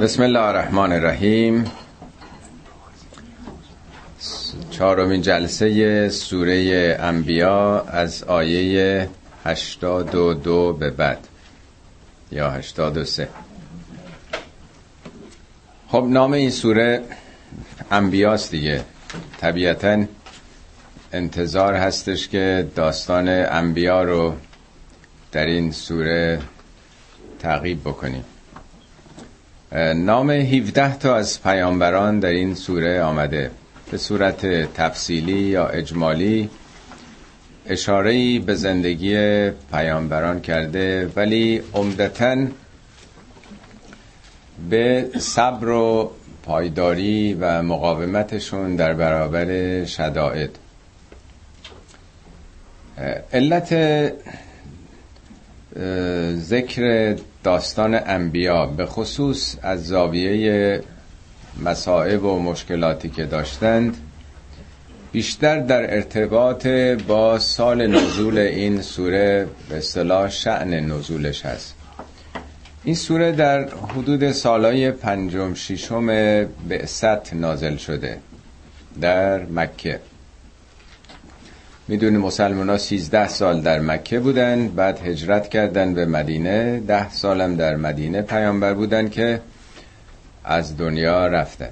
بسم الله الرحمن الرحیم. چهارمین جلسه سوره انبیا از آیه 82 به بعد. یا 83 خب نام این سوره انبیاست دیگه. طبیعتا انتظار هستش که داستان انبیا رو در این سوره تعقیب بکنیم. نام 17 تا از پیامبران در این سوره آمده. به صورت تفصیلی یا اجمالی اشاره به زندگی پیامبران کرده ولی عمدتا به صبر و پایداری و مقاومتشون در برابر شدائد. علت ذکر داستان انبیا به خصوص از زاویه مسائب و مشکلاتی که داشتند بیشتر در ارتباط با سال نزول این سوره به اصطلاح شعن نزولش هست. این سوره در حدود سالای پنجم ششم بعثت نازل شده در مکه. می‌دونی مسلمان ها 13 سال در مکه بودن بعد هجرت کردن به مدینه. ده سالم در مدینه پیامبر بودن که از دنیا رفتن.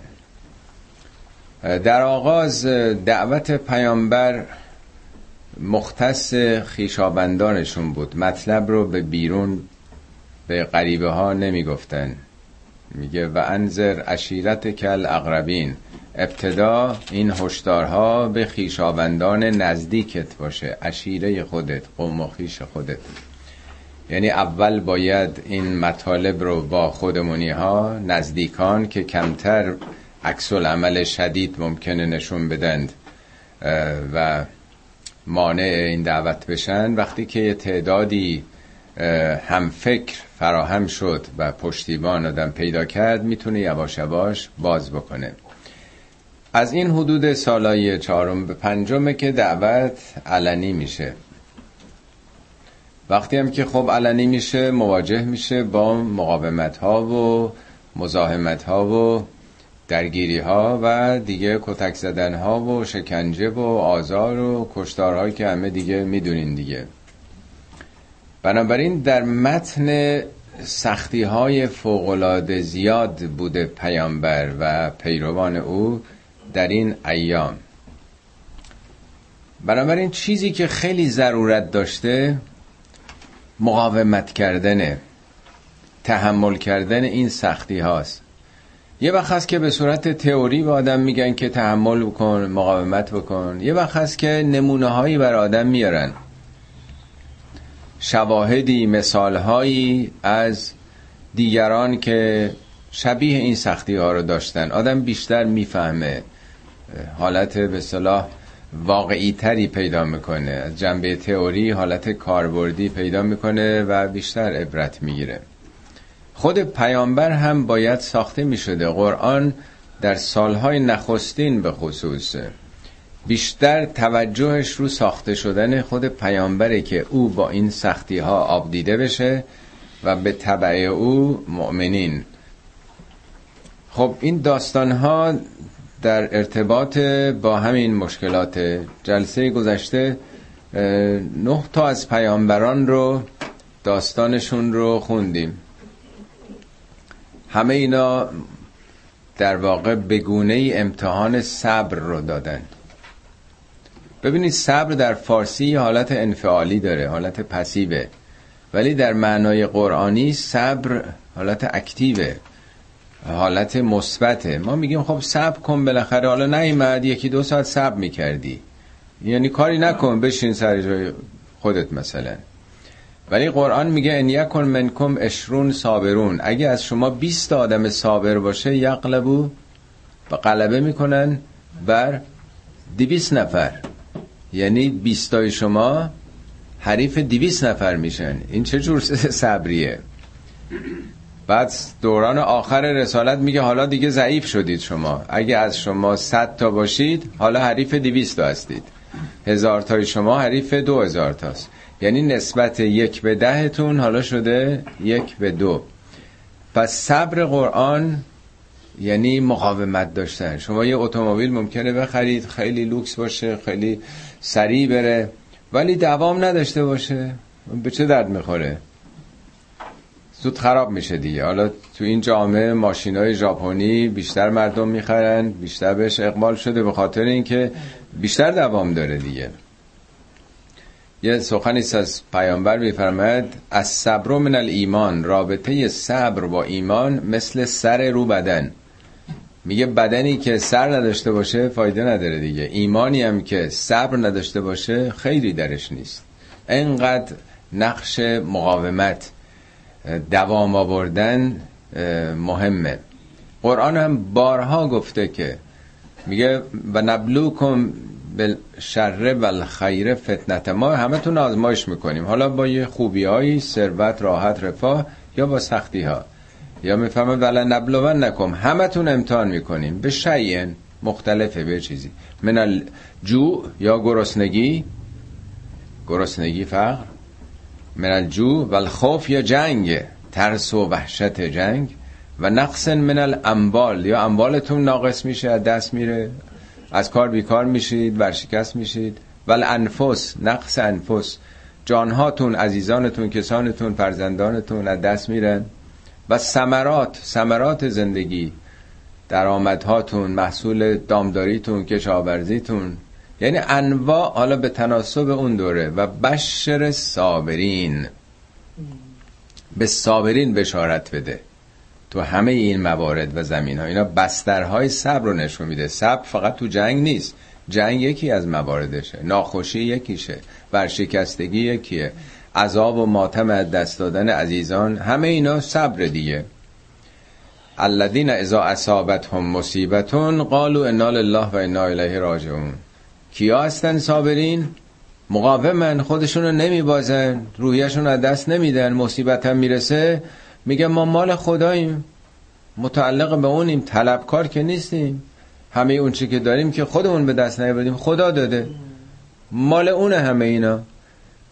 در آغاز دعوت پیامبر مختص خیشابندانشون بود. مطلب رو به بیرون به غریبه ها نمی گفتن میگه و انذر اشیرت کل اقربین ابتدا این هشدارها به خیشاوندان نزدیکت باشه اشیره خودت قوم و خیش خودت. یعنی اول باید این مطالب رو با خودمونی ها نزدیکان که کمتر عکس عمل شدید ممکنه نشون بدند و مانع این دعوت بشن. وقتی که تعدادی هم فکر فراهم شد و پشتیبان آدم پیدا کرد می‌تونه یواش یواش باز بکنه. از این حدود سالای چهارم به پنجمه که دعوت علنی میشه. وقتی هم که خب علنی میشه مواجه میشه با مقاومت ها و مزاحمت ها و درگیری ها و دیگه کتک زدن ها و شکنجه و آزار و کشتارهایی که همه دیگه می‌دونین دیگه. بنابراین در متن سختی های فوقلاده زیاد بوده پیامبر و پیروان او در این ایام. بنابراین چیزی که خیلی ضرورت داشته مقاومت کردنه تحمل کردن این سختی هاست. یه وقت هست که به صورت تئوری به آدم میگن که تحمل بکن مقاومت بکن. یه وقت هست که نمونه هایی بر آدم میارن. شواهدی مثالهایی از دیگران که شبیه این سختی ها رو داشتن. آدم بیشتر می‌فهمه. حالت به صلاح واقعی تری پیدا می‌کنه. از جنبه تئوری حالت کاربردی پیدا می‌کنه و بیشتر عبرت می‌گیره. خود پیامبر هم باید ساخته می‌شده. قرآن در سالهای نخستین به خصوص بیشتر توجهش رو ساخته شدن خود پیامبره که او با این سختی ها آب دیده بشه و به طبع او مؤمنین. خب این داستان ها در ارتباط با همین مشکلات جلسه گذشته نه تا از پیامبران رو داستانشون رو خوندیم. همه اینا در واقع بگونه امتحان صبر رو دادن. ببینید صبر در فارسی حالت انفعالی داره حالت پسیبه ولی در معنای قرآنی صبر حالت اکتیوه. حالت مثبته. ما میگیم خب صبر کن بالاخره. حالا نیومد یکی دو ساعت صبر می‌کردی. یعنی کاری نکن بشین سر جای خودت مثلا. ولی قرآن میگه ان یکن منکم اشرون صابرون. اگه از شما 20 آدم صابر باشه یقلبو و غلبه می‌کنن بر 200 نفر. یعنی 20 شما حریف 200 نفر میشن. این چه جور صبریه؟ بعد دوران آخر رسالت میگه حالا دیگه ضعیف شدید شما. اگه از شما 100 تا باشید حالا حریف 200 تا هستید. هزار تای شما حریف دو هزار تاست. یعنی نسبت یک به دهتون حالا شده یک به دو. پس صبر قرآن یعنی مقاومت داشتن. شما یه اتومبیل ممکنه بخرید خیلی لوکس باشه خیلی سریع بره ولی دوام نداشته باشه. به چه درد می‌خوره؟ زود خراب میشه دیگه. حالا تو این جامعه ماشین های ژاپنی بیشتر مردم می‌خرن بیشتر بهش اقبال شده به خاطر اینکه بیشتر دوام داره دیگه. یه سخنی از پیامبر میفرماید از صبر من الایمان رابطه صبر با ایمان مثل سر رو بدن. میگه بدنی که سر نداشته باشه فایده نداره دیگه. ایمانی هم که صبر نداشته باشه خیلی درش نیست. انقدر نقش مقاومت. دوام آوردن مهمه. قرآن هم بارها گفته که میگه و نبلوکم شر و الخیر فتنت ما همه تون آزمایش می‌کنیم. حالا با یه خوبی ثروت راحت رفاه یا با سختی ها یا می‌فهمم ولا نبلون نکم همه تون امتحان می‌کنیم. به شیئن مختلفه به چیزی. من الجوع یا گرسنگی؟ گرسنگی فقر؟ من الجوع و الخوف یا جنگ ترس و وحشت جنگ و نقص من الاموال یا اموالتون ناقص میشه از دست میره از کار بیکار میشید ورشکست میشید ول انفس نقص انفس جانهاتون عزیزانتون کسانتون فرزندانتون از دست میرن و سمرات سمرات زندگی درآمدهاتون محصول دامداریتون کشاورزیتون یعنی انواع حالا به تناسب اون دوره و بشر صابرین. به صابرین بشارت بده. تو همه این موارد و زمین ها اینا بسترهای صبر رو نشون میده. صبر فقط تو جنگ نیست. جنگ یکی از مواردشه. ناخوشی یکیشه. ورشکستگی یکیه. عذاب و ماتم از دست دادن عزیزان. همه اینا صبر دیگه. الذین اذا اصابتهم مصیبتون قالوا انا لله و انا الیه راجعون. کیا هستن صابرین؟ مقاومن خودشون رو نمیبازن روحیشون از دست نمیدن مصیبت هم می‌رسه. میگه ما مال خداییم متعلق به اونیم طلبکار که نیستیم. همه اون چی که داریم که خودمون به دست نیاوردیم خدا داده. مال اونه همه اینا.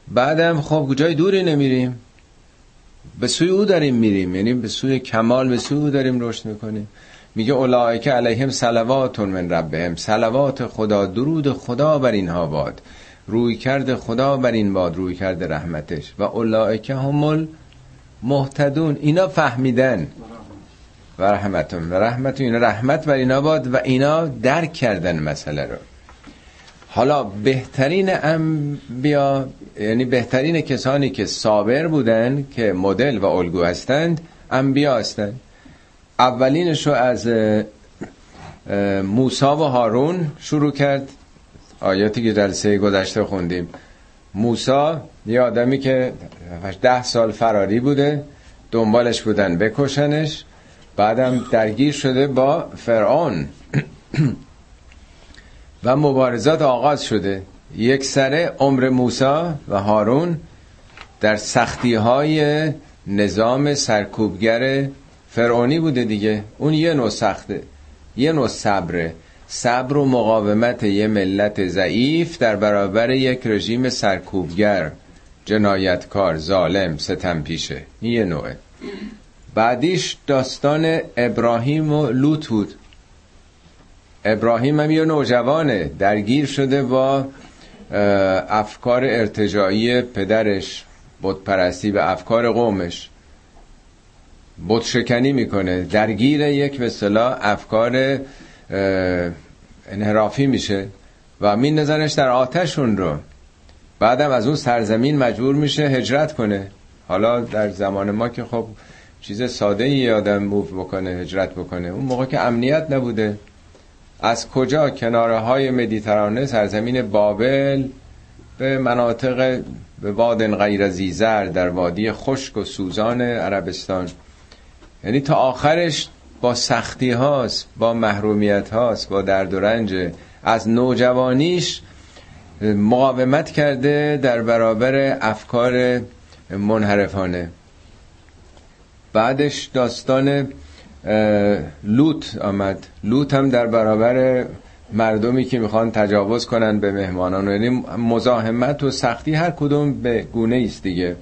بعدم خب جای دوری نمیریم. به سوی او داریم میریم یعنی به سوی کمال به سوی او داریم رشد می‌کنیم. میگه اولائک علیهم صلواتون من ربهم. صلوات خدا درود خدا بر اینها باد. روی کرده خدا بر این باد روی کرده رحمتش. و اولائک همول محتدون اینا فهمیدن. و رحمتون. و رحمتون اینا رحمت بر اینا باد و اینا درک کردن مسئله رو. حالا بهترین انبیا یعنی بهترین کسانی که صابر بودن که مدل و الگو هستند انبیا هستند. اولینش رو از موسا و هارون شروع کرد. آیاتی که جلسه گذشته خوندیم. موسا یه آدمی که ده سال فراری بوده دنبالش بودن بکشنش بعدم درگیر شده با فرعون. و مبارزات آغاز شده. یک سره عمر موسا و هارون در سختی های نظام سرکوبگر فرعونی بوده دیگه. اون یه نوع سخته. یه نوع صبره. صبر و مقاومت یه ملت ضعیف در برابر یک رژیم سرکوبگر. جنایتکار ظالم ستم پیشه. این یه نوعه. بعدیش داستان ابراهیم و لوط بود. ابراهیم هم یه نوجوانه درگیر شده با افکار ارتجایی پدرش. پرستی و افکار قومش. بت شکنی می‌کنه. درگیر یک به افکار انحرافی میشه و می نظرش در آتشون رو. بعدم از اون سرزمین مجبور میشه هجرت کنه. حالا در زمان ما که خب چیز ساده ای آدم موف بکنه هجرت بکنه. اون موقع که امنیت نبوده. از کجا کناره های مدیترانه سرزمین بابل به مناطق به وادن غیر زیزر در وادی خشک و سوزان عربستان یعنی تا آخرش با سختی هاست با محرومیت هاست با درد و رنج. از نوجوانیش مقاومت کرده در برابر افکار منحرفانه. بعدش داستان لوت آمد. لوت هم در برابر مردمی که می‌خوان تجاوز کنن به مهمانان. یعنی مزاحمت و سختی هر کدوم به گونه است دیگه.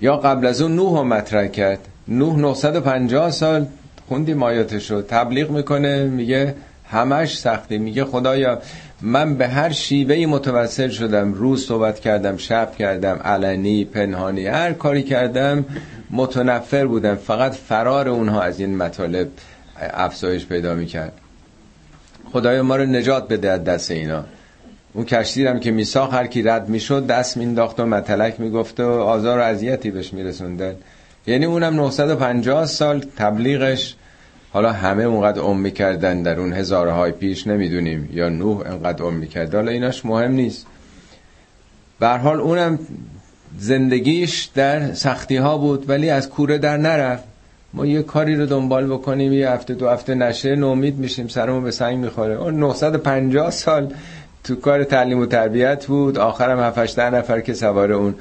یا قبل از اون نوح مطرح کرد. نوح 950 سال خوندی مایاتشو تبلیغ می‌کنه میگه همش سختی. میگه خدایا من به هر شیوهی متوسل شدم. روز صحبت کردم شب کردم علنی پنهانی هر کاری کردم متنفر بودم. فقط فرار اونها از این مطالب افزایش پیدا می‌کرد. خدایا ما رو نجات بده از دست اینا. اون کشتی هم که میساخ هر کی رد می‌شد دست مینداخت و متلک می‌گفت و آزار و اذیتی بهش میرسوندن. یعنی اونم 950 سال تبلیغش. حالا همه اونقدر ام می‌کردن در اون هزارهای پیش نمی‌دونیم یا نوح انقدر ام می‌کرد. حالا ایناش مهم نیست. به حال اونم زندگیش در سختی ها بود ولی از کوره در نرفت. ما یه کاری رو دنبال بکنیم یه هفته دو هفته نشه نومید میشیم سرمون به سنگ می‌خوره. اون 950 سال تو کار تعلیم و تربیت بود. آخرم 7 نفر که سوار اون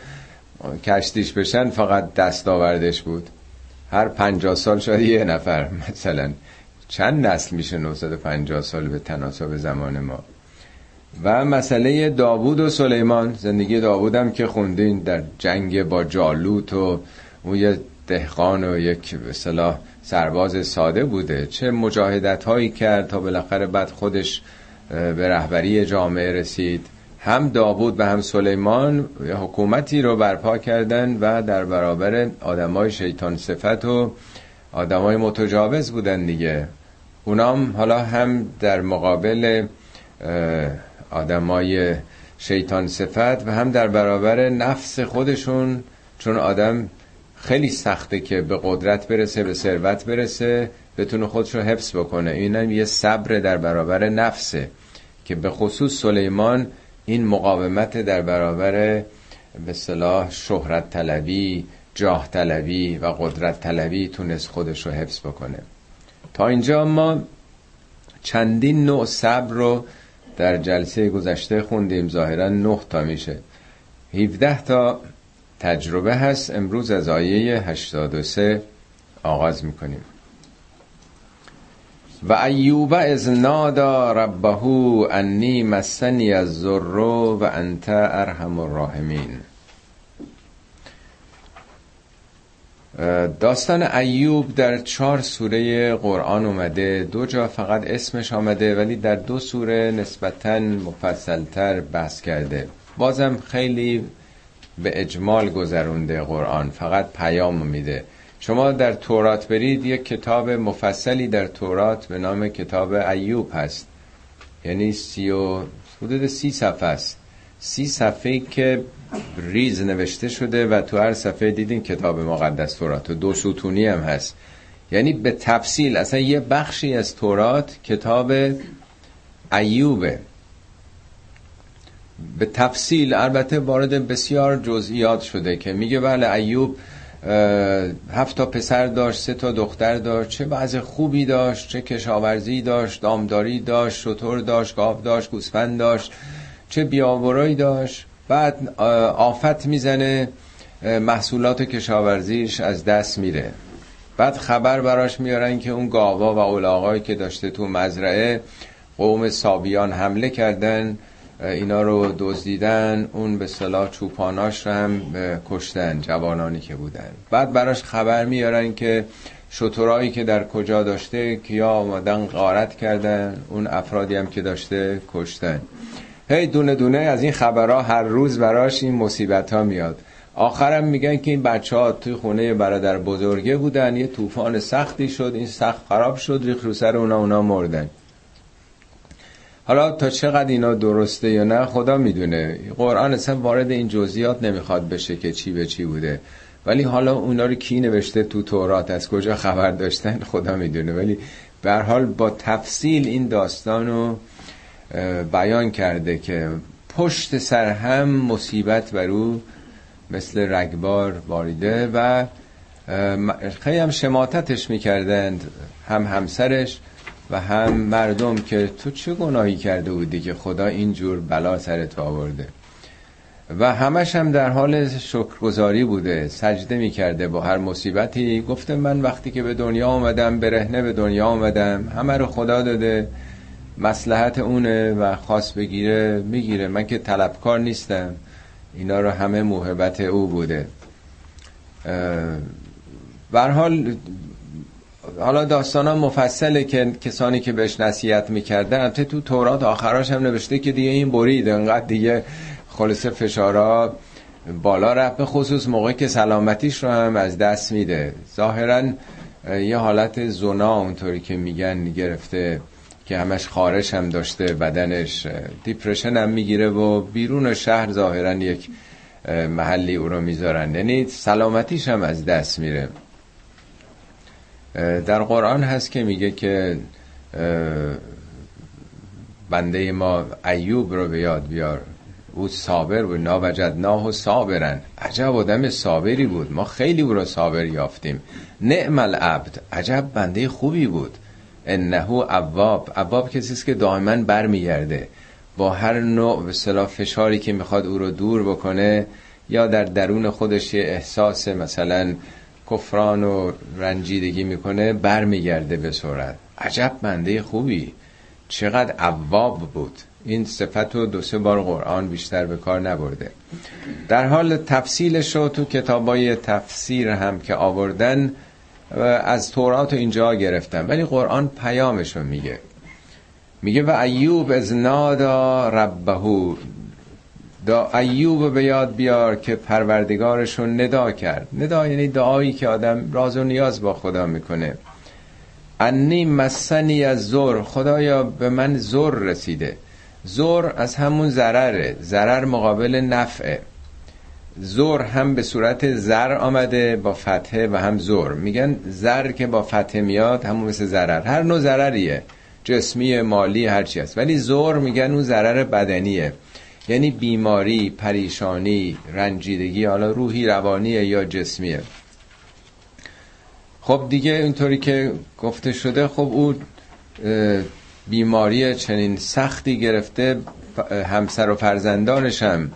کشتیش بشن فقط دست آوردش بود. هر 50 سال شاید یه نفر مثلا چند نسل میشه 950 سال به تناسب زمان ما. و مسئله داوود و سلیمان زندگی داوود هم که خوندین در جنگ با جالوت و اون یه دهقان و یک به سرباز ساده بوده. چه مجاهدت هایی کرد تا بالاخره بعد خودش به رهبری جامعه رسید. هم داوود و هم سلیمان حکومتی رو برپا کردن و در برابر آدمای شیطان صفت و آدمای متجاوز بودن دیگه. اونام حالا هم در مقابل آدمای شیطان صفت و هم در برابر نفس خودشون چون آدم خیلی سخته که به قدرت برسه به ثروت برسه بتونه خودش رو حفظ بکنه. اینم یه صبر در برابر نفسه که به خصوص سلیمان این مقاومت در برابر به صلاح شهرت طلبی جاه طلبی و قدرت طلبی تونست خودش رو حفظ بکنه. تا اینجا ما چندین نوع صبر رو در جلسه گذشته خوندیم. ظاهرا نه تا میشه. 17 تا تجربه هست. امروز از آیه 83 آغاز می‌کنیم. و ایوب از نادا ربه انی مسنی ذرو و انت ارحم الراحمین. داستان ایوب در چهار سوره قرآن اومده. دو جا فقط اسمش آمده ولی در دو سوره نسبتا مفصلتر بحث کرده. بازم خیلی به اجمال گذرونده قرآن فقط پیام میده. شما در تورات برید یک کتاب مفصلی در تورات به نام کتاب ایوب هست. یعنی سی و حدود سی صفحه است. سی صفحه که ریز نوشته شده و تو هر صفحه دیدین کتاب مقدس تورات. و دو ستونی هم هست. یعنی به تفصیل اصلا یه بخشی از تورات کتاب ایوبه. به تفصیل البته وارد بسیار جزئیات شده که میگه بله ایوب هفت تا پسر داشت سه تا دختر داشت چه وضع خوبی داشت چه کشاورزی داشت دامداری داشت شطور داشت گاو داشت گوسفند داشت چه بیاورایی داشت. بعد آفت می‌زنه محصولات کشاورزیش از دست میره. بعد خبر براش میارن که اون گاوا و اولاغایی که داشته تو مزرعه قوم سابیان حمله کردن. اینا رو دزدیدن اون به صلاح چوپاناش رو هم کشتن جوانانی که بودن. بعد براش خبر میارن که شطورایی که در کجا داشته کیا آمدن غارت کردن اون افرادی هم که داشته کشتن. هی دونه دونه از این خبرها هر روز براش این مصیبت ها میاد. آخرم میگن که این بچه ها توی خونه برادر بزرگه بودن یه طوفان سختی شد این سخت خراب شد ریخ رو سر اونا اونا مردن. حالا تا چقدر اینا درسته یا نه خدا می‌دونه. قرآن اصلا وارد این جزئیات نمی‌خواد بشه که چی به چی بوده. ولی حالا اونا رو کی نوشته تو تورات؟ از کجا خبر داشتن؟ خدا می‌دونه. ولی به حال با تفصیل این داستان رو بیان کرده که پشت سر هم مصیبت بر او مثل رگبار واریده و خیلی هم شماتتش می‌کردند هم همسرش و هم مردم که تو چه گناهی کرده بودی که خدا اینجور بلا سرت آورده؟ و همش هم در حال شکرگزاری بوده سجده می‌کرده با هر مصیبتی. گفته من وقتی که به دنیا آمدم برهنه به دنیا آمدم همه رو خدا داده مسلحت اونه و خاص بگیره می‌گیره. من که طلبکار نیستم اینا رو همه موهبت او بوده. حال حالا داستان مفصله که کسانی که بهش نصیحت می‌کردن البته تو تورات آخراش هم نوشته که دیگه این برید انقدر دیگه خلاص فشارا بالا رفت به خصوص موقعی که سلامتیش رو هم از دست میده. ظاهرا یه حالت زنا اونطوری که میگن گرفته که همش خارش هم داشته بدنش دیپرشن هم می‌گیره و بیرون شهر ظاهرا یک محلی او رو می‌ذارن. یعنی سلامتیش هم از دست میره. در قرآن هست که میگه که بنده ما ایوب رو به یاد بیار. او صابر بود. ناوجدناه و صابرن. عجب آدم صابری بود. ما خیلی او را صابر یافتیم. نعم العبد. عجب بنده خوبی بود. انه عواب عواب کسی است که دائما برمیگرده. با هر نوع به فشاری که می‌خواد او رو دور بکنه یا در درون خودش احساس مثلا کفران و رنجیدگی می‌کنه برمیگرده به صورت عجب بنده خوبی. چقدر عواب بود. این صفت رو دو سه بار قرآن بیشتر به کار نبرده. در حال تفصیلش رو تو کتابای تفسیر هم که آوردن از تورات و اینجا گرفتن. ولی قرآن پیامش رو میگه. میگه و ایوب از نادا ربهو دا ایوب به یاد بیار که پروردگارشون ندا کرد. ندا یعنی دعایی که آدم راز و نیاز با خدا می‌کنه. انی مسنی از زور. خدایا به من زور رسیده. زور از همون ضرره. ضرر مقابل نفعه. زور هم به صورت زر آمده با فتحه و هم زور. میگن زر که با فتحه میاد همون مثل ضرر. هر نوع ضرریه. جسمی مالی هرچی هست. ولی زور میگن اون ضرر بدنیه. یعنی بیماری پریشانی رنجیدگی حالا روحی روانیه یا جسمیه خب دیگه اینطوری که گفته شده خب او بیماری چنین سختی گرفته همسر و فرزندانش هم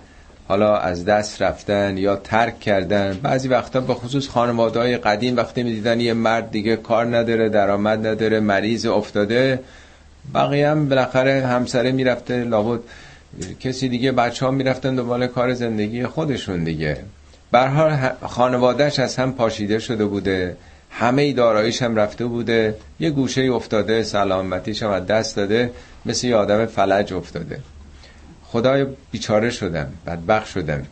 حالا از دست رفتن یا ترک کردن. بعضی وقتا به خصوص خانواده های قدیم وقتی می‌دیدن یه مرد دیگه کار نداره درآمد نداره مریض افتاده بقیه هم بالاخره همسره می‌رفته لابد کسی دیگه بچه ها می‌رفتن دنبال کار زندگی خودشون دیگه. برحال خانوادهش از هم پاشیده شده بوده همه داراییش هم رفته بوده یه گوشه افتاده سلامتیش هم دست داده مثل یه آدم فلج افتاده. خدای بیچاره شدم بدبخ شدم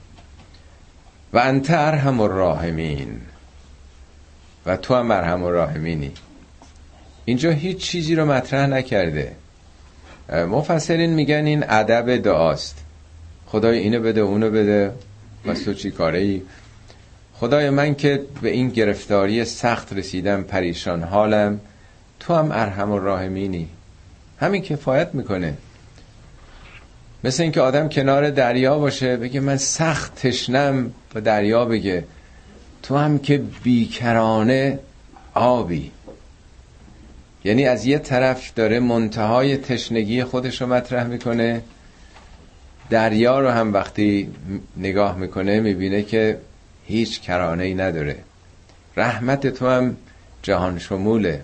و انت ارحم الراحمین. و تو هم ارحم الراحمینی. اینجا هیچ چیزی رو مطرح نکرده. مفسرین میگن این ادب دعاست. خدای اینو بده اونو بده. بس تو چی کاره ای خدای من که به این گرفتاری سخت رسیدم پریشان حالم تو هم ارحم و راهمینی همین کفایت می‌کنه. مثل اینکه آدم کنار دریا باشه بگه من سخت تشنم و دریا بگه. تو هم که بیکرانه آبی. یعنی از یه طرف داره منتهای تشنگی خودش رو مطرح می‌کنه دریا رو هم وقتی نگاه می‌کنه می‌بینه که هیچ کرانه ای نداره. رحمت تو هم جهان شموله.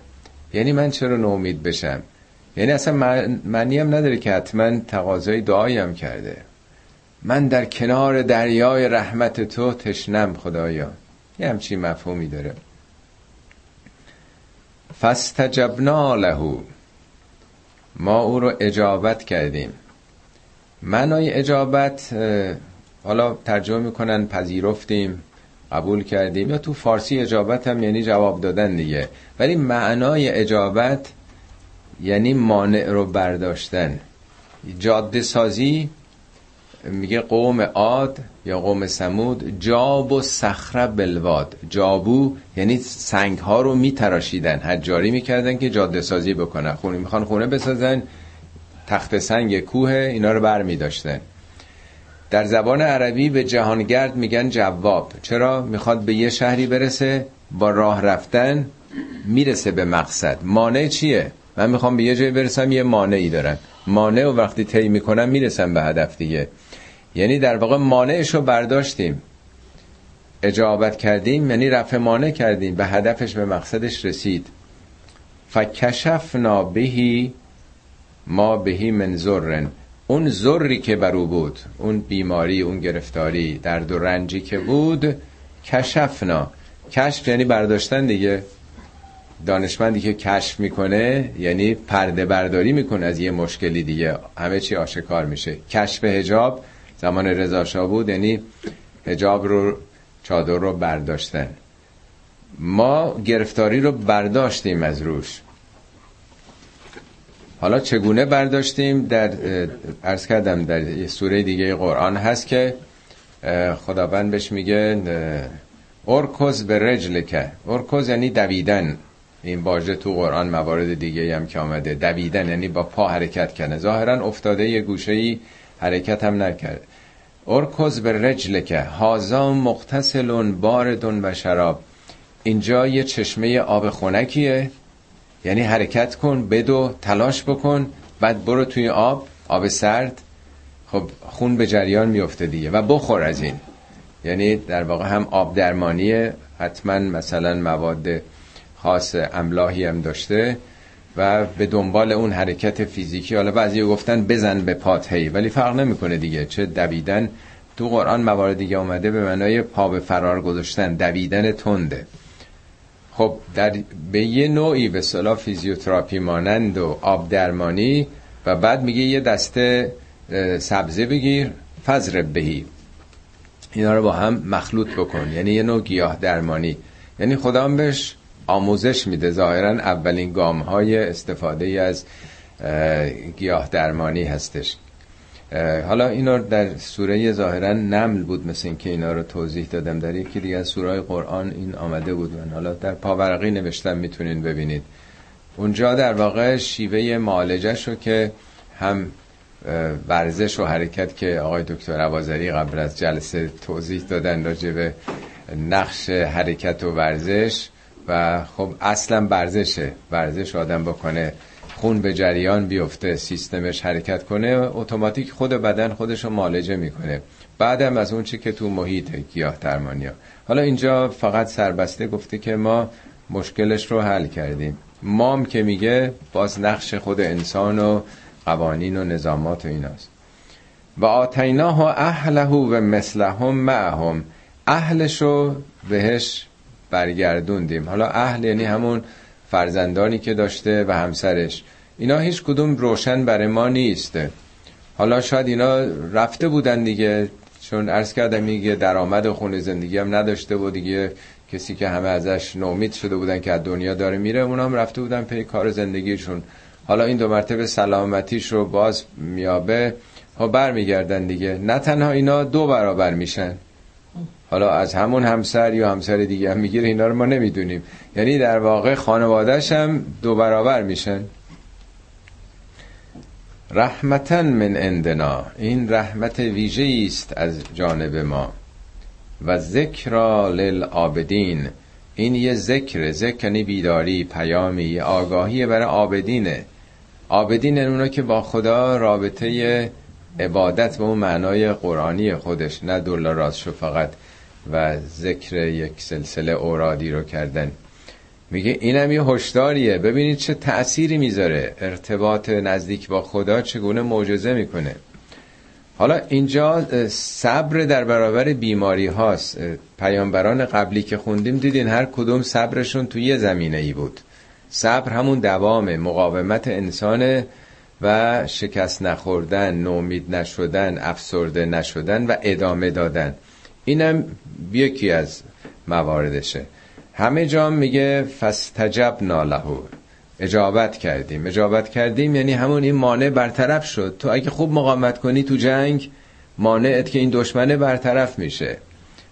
یعنی من چرا نومید بشم؟ یعنی اصلا معنی هم نداره که حتما تقاضای دعایی هم کرده. من در کنار دریای رحمت تو تشنم خدایا. یه همچی مفهومی داره. فستجبنا له. ما او رو اجابت کردیم. معنای اجابت حالا ترجمه می‌کنن پذیرفتیم قبول کردیم. یا تو فارسی اجابت هم یعنی جواب دادن دیگه. ولی معنای اجابت یعنی مانع رو برداشتن. جاده سازی میگه قوم عاد یا قوم سمود جاب و صخره بلواد جابو یعنی سنگ ها رو میتراشیدن. حجاری می‌کردن که جاده سازی بکنن. خونه می‌خوان خونه بسازن تخت سنگ کوه اینا رو بر میداشتن در زبان عربی به جهانگرد میگن جواب. چرا؟ می‌خواد به یه شهری برسه با راه رفتن می‌رسه به مقصد. مانع چیه؟ من می‌خوام به یه جایی برسم یه مانعی دارم. مانع و وقتی طی می‌کنم می‌رسم به هدف دیگه. یعنی در واقع مانعش رو برداشتیم. اجابت کردیم یعنی رفع مانع کردیم. به هدفش به مقصدش رسید. فکشفنا بهی ما بهی من زرن اون زری که برو بود اون بیماری اون گرفتاری درد و رنجی که بود کشفنا. کشف یعنی برداشتن دیگه. دانشمندی که کشف می‌کنه یعنی پرده برداری می‌کنه از یه مشکلی دیگه. همه چی آشکار میشه. کشف هجاب زمان رضا بود یعنی هجاب رو چادر رو برداشتن. ما گرفتاری رو برداشتیم از روش. حالا چگونه برداشتیم؟ در ارز کردم در سوره دیگه قرآن هست که خداوند بهش میگه ارکز به رجل که ارکز یعنی دویدن. این واژه تو قرآن موارد دیگه هم که آمده. دویدن یعنی با پا حرکت کنه ظاهرا افتاده یه گوشه ای حرکت هم نکرد. ارکز به رجل که هازا مقتصلون باردون و شراب. اینجا یه چشمه آب خونکیه یعنی حرکت کن بدو تلاش بکن بعد برو توی آب آب سرد. خب خون به جریان میفته دیگه و بخور از این. یعنی در واقع هم آب درمانیه. حتما مثلا مواد خاص املاحی هم داشته. و به دنبال اون حرکت فیزیکی حالا بعضی گفتن بزن به پات هی ولی فرق نمی‌کنه دیگه. چه دویدن؟ تو قرآن موارد دیگه اومده به معنای پا به فرار گذاشتن دویدن تنده. خب در به یه نوعی به صلاح فیزیوتراپی مانند و آب درمانی و بعد میگه یه دسته سبزه بگیر فضر بهی. اینا رو با هم مخلوط بکن. یعنی یه نوع گیاه درمانی. یعنی خدا هم بهش آموزش میده. ظاهرا اولین گام های استفاده از گیاه درمانی هستش. حالا اینا در سوره ظاهرا نمل بود مثل اینکه اینا رو توضیح دادم. در یکی دیگه از سوره قرآن این آمده بود. من حالا در پاورقی نوشتم می‌تونین ببینید. اونجا در واقع شیوه معالجه شو که هم ورزش و حرکت که آقای دکتر عوازری قبل از جلسه توضیح دادن راجع به نقش حرکت و ورزش و خب اصلا ورزشه. ورزش آدم بکنه خون به جریان بیفته سیستمش حرکت کنه اتوماتیک خود بدن خودش رو مالجه می‌کنه. بعدم از اون چی که تو محیط گیاه درمانی. حالا اینجا فقط سربسته گفته که ما مشکلش رو حل کردیم. مام که میگه باز نقش خود انسان و قوانین و نظامات و ایناست. و آتیناه اهله و مثلهم معهم. اهلش رو بهش برگردوندیم. حالا اهل یعنی همون فرزندانی که داشته و همسرش. اینا هیچ کدوم روشن برای ما نیست. حالا شاید اینا رفته بودن دیگه چون عرض کردم میگه درآمد خونه زندگی هم نداشته بود دیگه کسی که همه ازش نومید شده بودن که از دنیا داره میره اونام رفته بودن پی کار زندگیشون. حالا این دو مرتبه سلامتیش رو باز میابه. ها برمیگردن دیگه. نه تنها اینا دو برابر میشن. حالا از همون همسر یا همسر دیگه هم می‌گیره اینا رو ما نمی‌دونیم. یعنی در واقع خانوادهش هم دو برابر میشن. رحمتا من اندنا این رحمت ویژه است از جانب ما. و ذکر للعابدین این یه ذکر ذکر یعنی بیداری پیامی آگاهی برای عابدینه عابدین اونا که با خدا رابطه عبادت به اون معنای قرآنی خودش نه دلار شو فقط. و ذکر یک سلسله اورادی رو کردن. میگه اینم یه هشداریه. ببینید چه تأثیری می‌ذاره. ارتباط نزدیک با خدا چگونه معجزه می‌کنه. حالا اینجا صبر در برابر بیماری هاست. پیامبران قبلی که خوندیم دیدین هر کدوم صبرشون توی یه زمینه ای بود. صبر همون دوام مقاومت انسان و شکست نخوردن نومید نشدن افسرده نشدن و ادامه دادن. اینم یکی از مواردشه. همه جا میگه فستجب نالهو اجابت کردیم. اجابت کردیم یعنی همون این مانع برطرف شد. تو اگه خوب مقاومت کنی تو جنگ مانعت که این دشمنه برطرف میشه.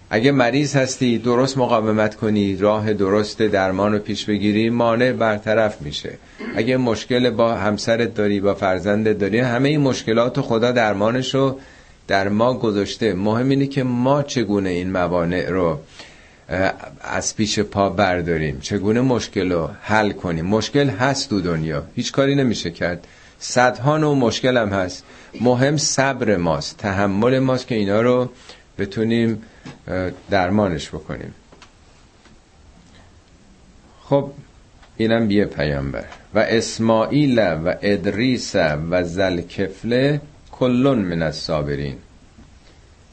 اگه مریض هستی درست مقاومت کنی راه درست درمان رو پیش بگیری مانع برطرف میشه. اگه مشکل با همسرت داری با فرزندت داری همه این مشکلات خدا درمانش رو در ما گذاشته. مهم اینه که ما چگونه این موانع رو از پیش پا برداریم. چگونه مشکل رو حل کنیم. مشکل هست تو دنیا. هیچ کاری نمیشه کرد. صدها نوع مشکل هم هست. مهم صبر ماست. تحمل ماست که اینا رو بتونیم درمانش بکنیم. خب اینم بیه پیامبر. و اسماعیل و ادریس و زلکفله کلون من از صابرین.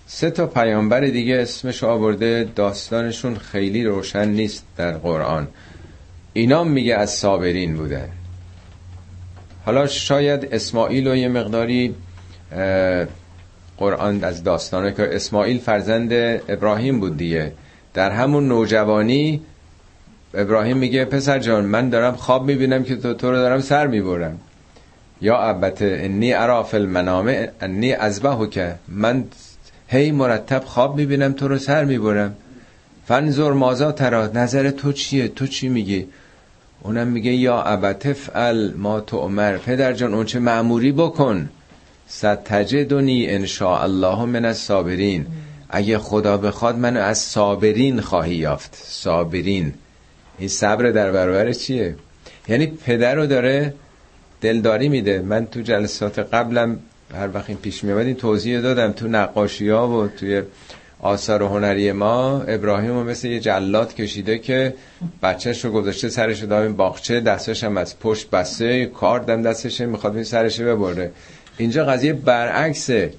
سه تا پیامبر دیگه اسمش آورده داستانشون خیلی روشن نیست در قرآن. اینا میگه از صابرین بودن. حالا شاید اسماعیل و یه مقداری قرآن از داستانه که اسماعیل فرزند ابراهیم بود دیگه. در همون نوجوانی ابراهیم میگه پسر جان من دارم خواب می‌بینم که تو, تو رو دارم سر می‌برم. یا ابت انی ارافل المنام انی ازبهو که من هی مرتب خواب می‌بینم تو رو سر می‌برم. فنزور مازا ترا؟ نظر تو چیه؟ تو چی میگی؟ اونم میگه یا ابتف ال ما تو عمر پدر جان اون چه معموری بکن. ستجدنی ان الله من الصابرین. اگه خدا بخواد منو از صابرین خواهی یافت. صابرین. این صبر در برابر چیه؟ یعنی پدر رو داره دلداری میده. من تو جلسات قبلم هر وقت این پیش میاد این توضیح دادم. تو نقاشی ها و توی آثار هنری ما ابراهیم رو مثل یه جلات کشیده که بچهش رو گذاشته سرش رو این باغچه دستش هم از پشت بسته کار دم دستش می‌خواد این سرش ببره. اینجا قضیه برعکسه.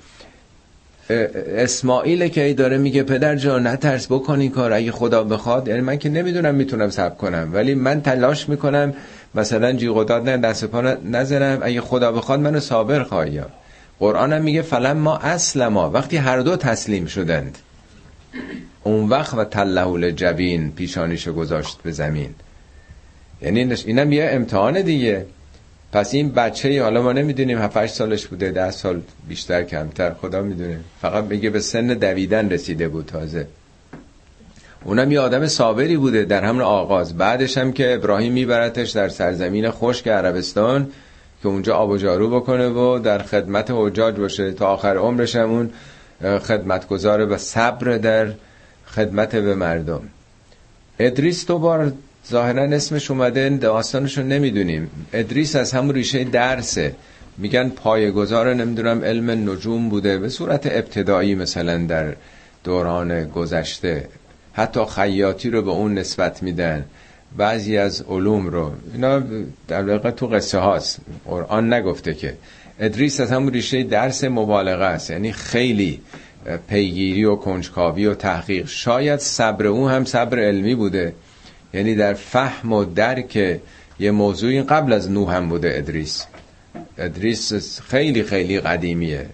اسماعیل که ای داره میگه پدر جان نترس بکن این کار اگه خدا بخواد. یعنی من که نمی‌دونم می‌تونم سب کنم ولی من تلاش می‌کنم مثلا جیغ و داد نه دست پا نزنم. اگه خدا بخواد منو صابر خواهی قرآن هم میگه فلم ما اسلما. وقتی هر دو تسلیم شدند. اون وقت و تلهول جبین پیشانیشو گذاشت به زمین. یعنی اینم یه امتحان دیگه. پس این بچه حالا ما نمی‌دونیم 7 سالش بوده ده سال بیشتر کمتر خدا می‌دونه. فقط میگه به سن دویدن رسیده بود تازه. اونم یه آدم صابری بوده در همون آغاز. بعدش هم که ابراهیم میبرتش در سرزمین خشک عربستان که اونجا آب و جارو بکنه و در خدمت حجاج باشه. تا آخر عمرش هم اون خدمتگذاره و صبر در خدمت به مردم. ادریس دوبار ظاهرا اسمش اومده داستانش رو نمی‌دونیم. ادریس از همون ریشه درسه. میگن پایگذار نمی‌دونم علم نجوم بوده. به صورت ابتدایی مثلا در دوران گذشته. حتی خیاطی رو به اون نسبت میدن. بعضی از علوم رو اینا در واقع تو قصه هاست. قرآن نگفته که. ادریس از همون ریشه درس مبالغه است. یعنی خیلی پیگیری و کنجکاوی و تحقیق. شاید صبر او هم صبر علمی بوده. یعنی در فهم و درک یه موضوعی قبل از نوح هم بوده ادریس. ادریس خیلی خیلی قدیمیه.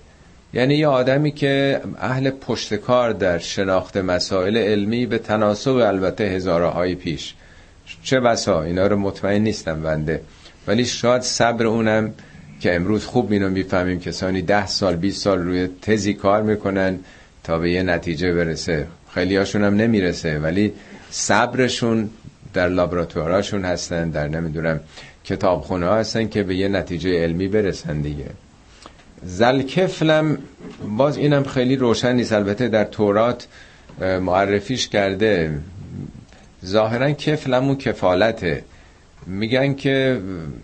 یعنی یه آدمی که اهل پشتکار در شناخت مسائل علمی به تناسب البته هزاره های پیش. چه بسا اینا رو مطمئن نیستم بنده. ولی شاید صبر اونم که امروز خوب اینو می‌فهمیم کسانی ده سال 20 سال روی تزی کار می‌کنن تا به یه نتیجه برسه. خیلی هاشون هم نمی‌رسه ولی صبرشون در لابراتواراشون هستن در نمی‌دونم کتابخونه هستن که به یه نتیجه علمی برسن دیگه. زلکفلم باز اینم خیلی روشن نیست. البته در تورات معرفیش کرده. ظاهرا کفلمون کفالته. میگن که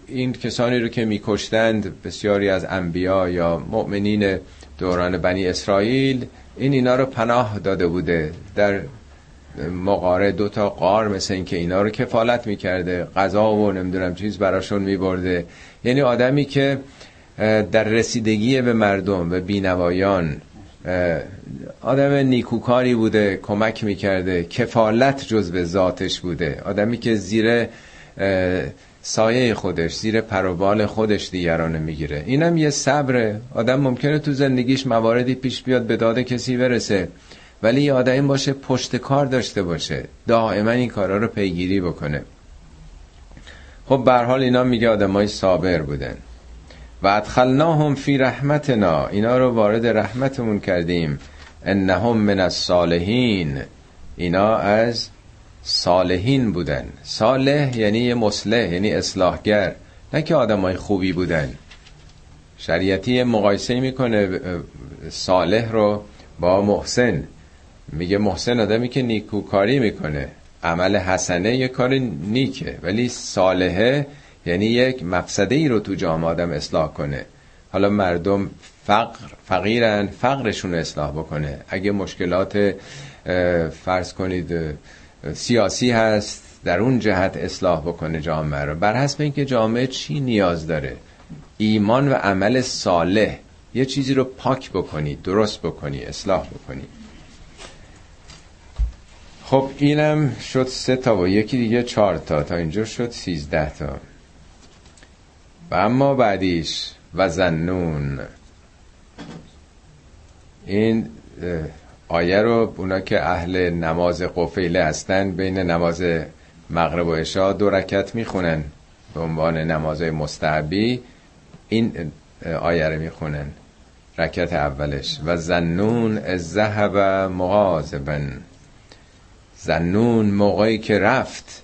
این کسانی رو که میکشتند بسیاری از انبیا یا مؤمنین دوران بنی اسرائیل این اینا رو پناه داده بوده. در مقاره دو تا قار مثل این که اینا رو کفالت می‌کرده. غذا و نمی‌دونم چیز براشون میبرده. یعنی آدمی که در رسیدگی به مردم و بینوایان آدم نیکوکاری بوده کمک می‌کرده کفالت جز به ذاتش بوده. آدمی که زیر سایه خودش زیر پروبال خودش دیگرانه می‌گیره. اینم یه صبره. آدم ممکنه تو زندگیش مواردی پیش بیاد به داد کسی برسه ولی یه آدمی باشه پشت کار داشته باشه دائما این کارا رو پیگیری بکنه. خب به حال اینا میگه آدمای صابر بودن. و ادخلناهم فی رحمتنا اینا رو وارد رحمتمون کردیم. انهم من الصالحین اینا از صالحین بودن. صالح یعنی مصلح یعنی اصلاحگر نه که آدمای خوبی بودن. شریعتی مقایسه می‌کنه صالح رو با محسن. میگه محسن آدمی که نیکوکاری می‌کنه. عمل حسنه یه کار نیکه ولی صالحه یعنی یک مقصده ای رو تو جامعه آدم اصلاح کنه. حالا مردم فقر فقیرن فقرشون اصلاح بکنه. اگه مشکلات فرض کنید سیاسی هست در اون جهت اصلاح بکنه جامعه رو. بر حسب اینکه جامعه چی نیاز داره. ایمان و عمل صالح. یه چیزی رو پاک بکنی درست بکنی اصلاح بکنی. خب اینم شد سه تا و یکی دیگه چهار تا. تا اینجا شد سیزده تا. و اما بعدیش و زنون. این آیه رو اونا که اهل نماز قفیله هستن بین نماز مغرب و عشا دو رکت می‌خونن به عنوان نماز مستحبی. این آیه رو می‌خونن. رکت اولش. و زنون ذهب مغازبن زنون موقعی که رفت.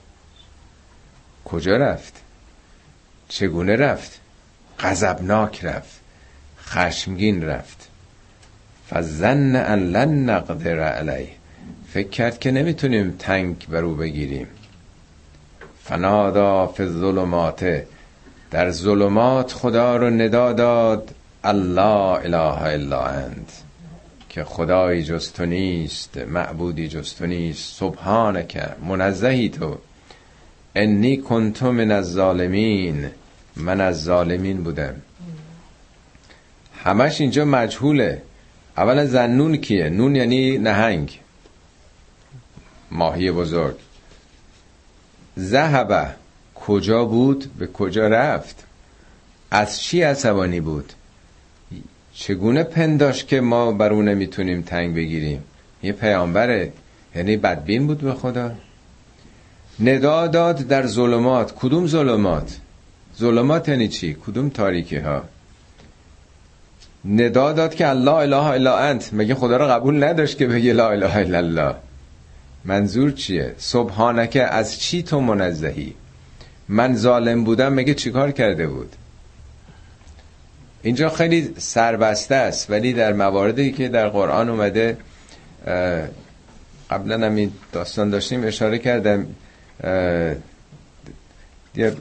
کجا رفت؟ چگونه رفت؟ غضبناک رفت خشمگین رفت. فزن ان لن نقدر علیه. فکر کرد که نمی‌تونیم تنگ برو بگیریم. فنادا فی الظلمات. در ظلمات خدا رو ندا داد. الله اله الا انت. که خدایی جز تو نیست معبودی جز تو نیست. سبحانک منزهی تو. انی کنت من الظالمین. من از ظالمین بودم. همش اینجا مجهوله. اولا زنون کیه؟ نون یعنی نهنگ. ماهی بزرگ. زهبه کجا بود؟ به کجا رفت؟ از چی عصبانی بود؟ چگونه پنداش که ما بر اون نمی‌تونیم تنگ بگیریم؟ یه پیامبره. یعنی بدبین بود به خدا. ندا داد در ظلمات. کدوم ظلمات؟ ظلمات یعنی چی؟ کدوم تاریکی ها؟ ندا داد که الله اله الا انت. مگه خدا رو قبول نداشت که بگه لا اله الا الله؟ منظور چیه؟ که از چی تو منزهی؟ من ظالم بودم مگه چیکار کرده بود؟ اینجا خیلی سربسته است ولی در مواردی که در قرآن اومده قبلا هم این داستان داشتیم اشاره کردم یه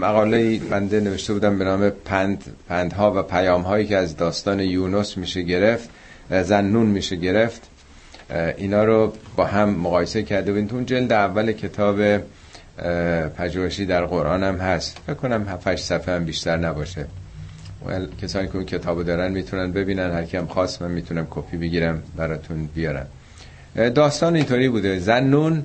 مقاله بنده نوشته بودم به نام پند پندها و پیام هایی که از داستان یونس میشه گرفت زنون میشه گرفت. اینا رو با هم مقایسه کرده بودیم. تو جلد اول کتاب پژوهشی در قرآن هم هست. فکر کنم 7 صفحه هم بیشتر نباشه. کسانی که اون کتابو دارن می‌تونن ببینن. هر کیم خواست من می‌تونم کپی بگیرم براتون بیارم. داستان اینطوری بوده. زنون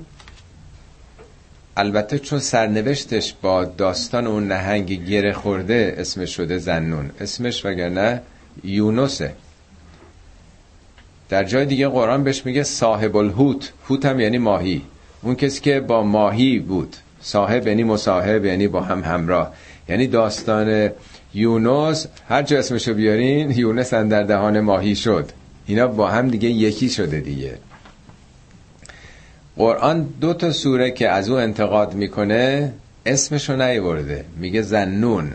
البته چون سرنوشتش با داستان اون نهنگ گره خورده اسمش شده زنون. اسمش وگرنه یونسه. در جای دیگه قرآن بهش میگه صاحب الهوت هوت هم یعنی ماهی. اون کسی که با ماهی بود. صاحب یعنی مصاحب یعنی با هم همراه. یعنی داستان یونس هر جا اسمشو بیارین یونس در دهان ماهی شد. اینا با هم دیگه یکی شده دیگه. قرآن دو تا سوره که از او انتقاد می‌کنه اسمشو نیورده. میگه زنون.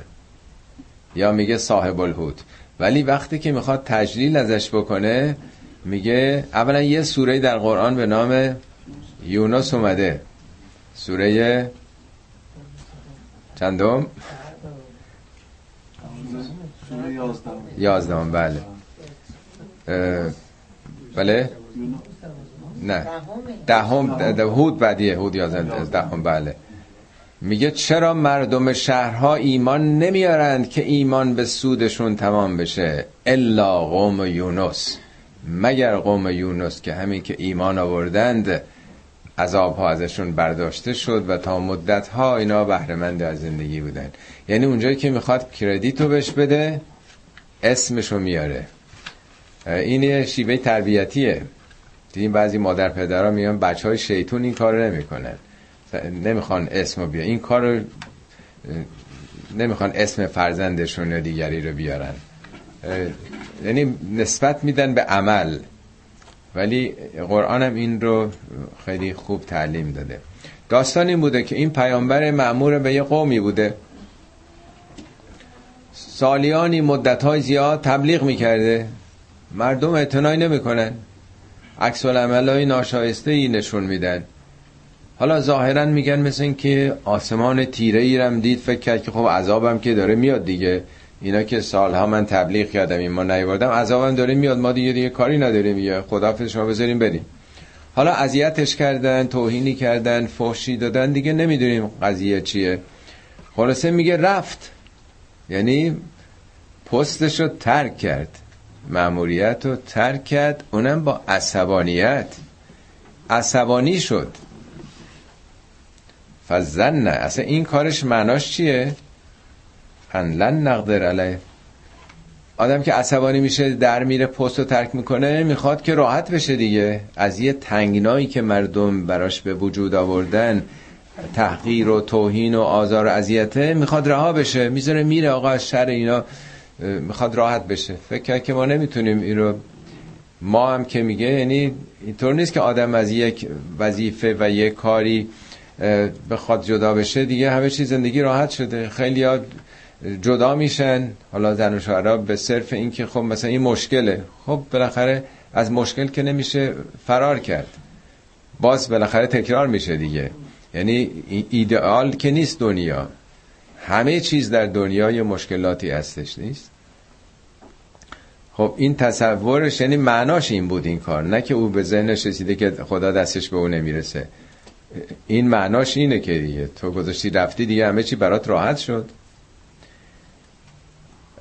یا میگه صاحب الهوت ولی وقتی که می‌خواد تجلیل ازش بکنه میگه اولا یه سوره در قرآن به نام یونس اومده. سوره چندم؟ یازدهم. بله. بله؟ نه. دهم ده هود بعدیه هود یازدهم دهم بله. میگه چرا مردم شهرها ایمان نمیارند که ایمان به سودشون تمام بشه؟ الا قوم یونس. مگر قوم یونس که همین که ایمان آوردند عذاب ها ازشون برداشته شد و تا مدت ها اینا بهرهمند از زندگی بودن. یعنی اونجایی که می‌خواد کردیتو بهش بده اسمشو میاره. این شیوه تربیتیه. دیدیم بعضی مادر پدرها میان بچه های شیطون این کار نمی‌کنن. نمی‌خوان اسمو بیا این کار نمی‌خوان اسم فرزندشون یا دیگری رو بیارن. یعنی نسبت میدن به عمل. ولی قرآن هم این رو خیلی خوب تعلیم داده. داستان این بوده که این پیامبر معمور به یه قومی بوده. سالیانی مدت های زیاد تبلیغ می‌کرده. مردم اعتنایی نمی‌کنن. عکس های ناشایسته ای نشون میدن. حالا ظاهرا میگن مثل این که آسمان تیره ای رم دید فکر کرد که خب عذابم که داره میاد دیگه. اینا که سالها من تبلیغ کردم این ما نیوردم عذابم داره میاد. ما دیگه دیگه کاری نداریم یا خدافظ شما بذاریم بریم. حالا اذیتش کردن توهینی کردن فحشی دادن دیگه نمی‌دونیم قضیه چیه. خلاصه میگه رفت. یعنی پستش رو ترک کرد. معموریت رو ترک کرد اونم با عصبانیت. عصبانی شد. فزن اصلا این کارش معناش چیه؟ ان لن نقدر علیه. آدم که عصبانی میشه در میره پست رو ترک می‌کنه می‌خواد که راحت بشه دیگه. از یه تنگنایی که مردم براش به وجود آوردن تحقیر و توهین و آزار و اذیته می‌خواد رها بشه. می‌ذاره میره آقا از شر اینا می‌خواد راحت بشه. فکر که ما نمی‌تونیم این رو ما هم که میگه یعنی اینطور نیست که آدم از یک وظیفه و یک کاری بخواد جدا بشه دیگه همه چیز زندگی راحت شده. خیلی ها جدا میشن. حالا زن و شوهرها به صرف این که خب مثلا این مشکله. خب بالاخره از مشکل که نمیشه فرار کرد. باز بالاخره تکرار میشه دیگه. یعنی ایدئال که نیست دنیا. همه چیز در دنیا یه مشکلاتی هستش نیست؟ خب این تصورش یعنی معناش این بود این کار نه که او به ذهنش رسیده که خدا دستش به او نمی‌رسه. این معناش اینه که دیگه تو گذاشتی رفتی دیگه همه چی برات راحت شد.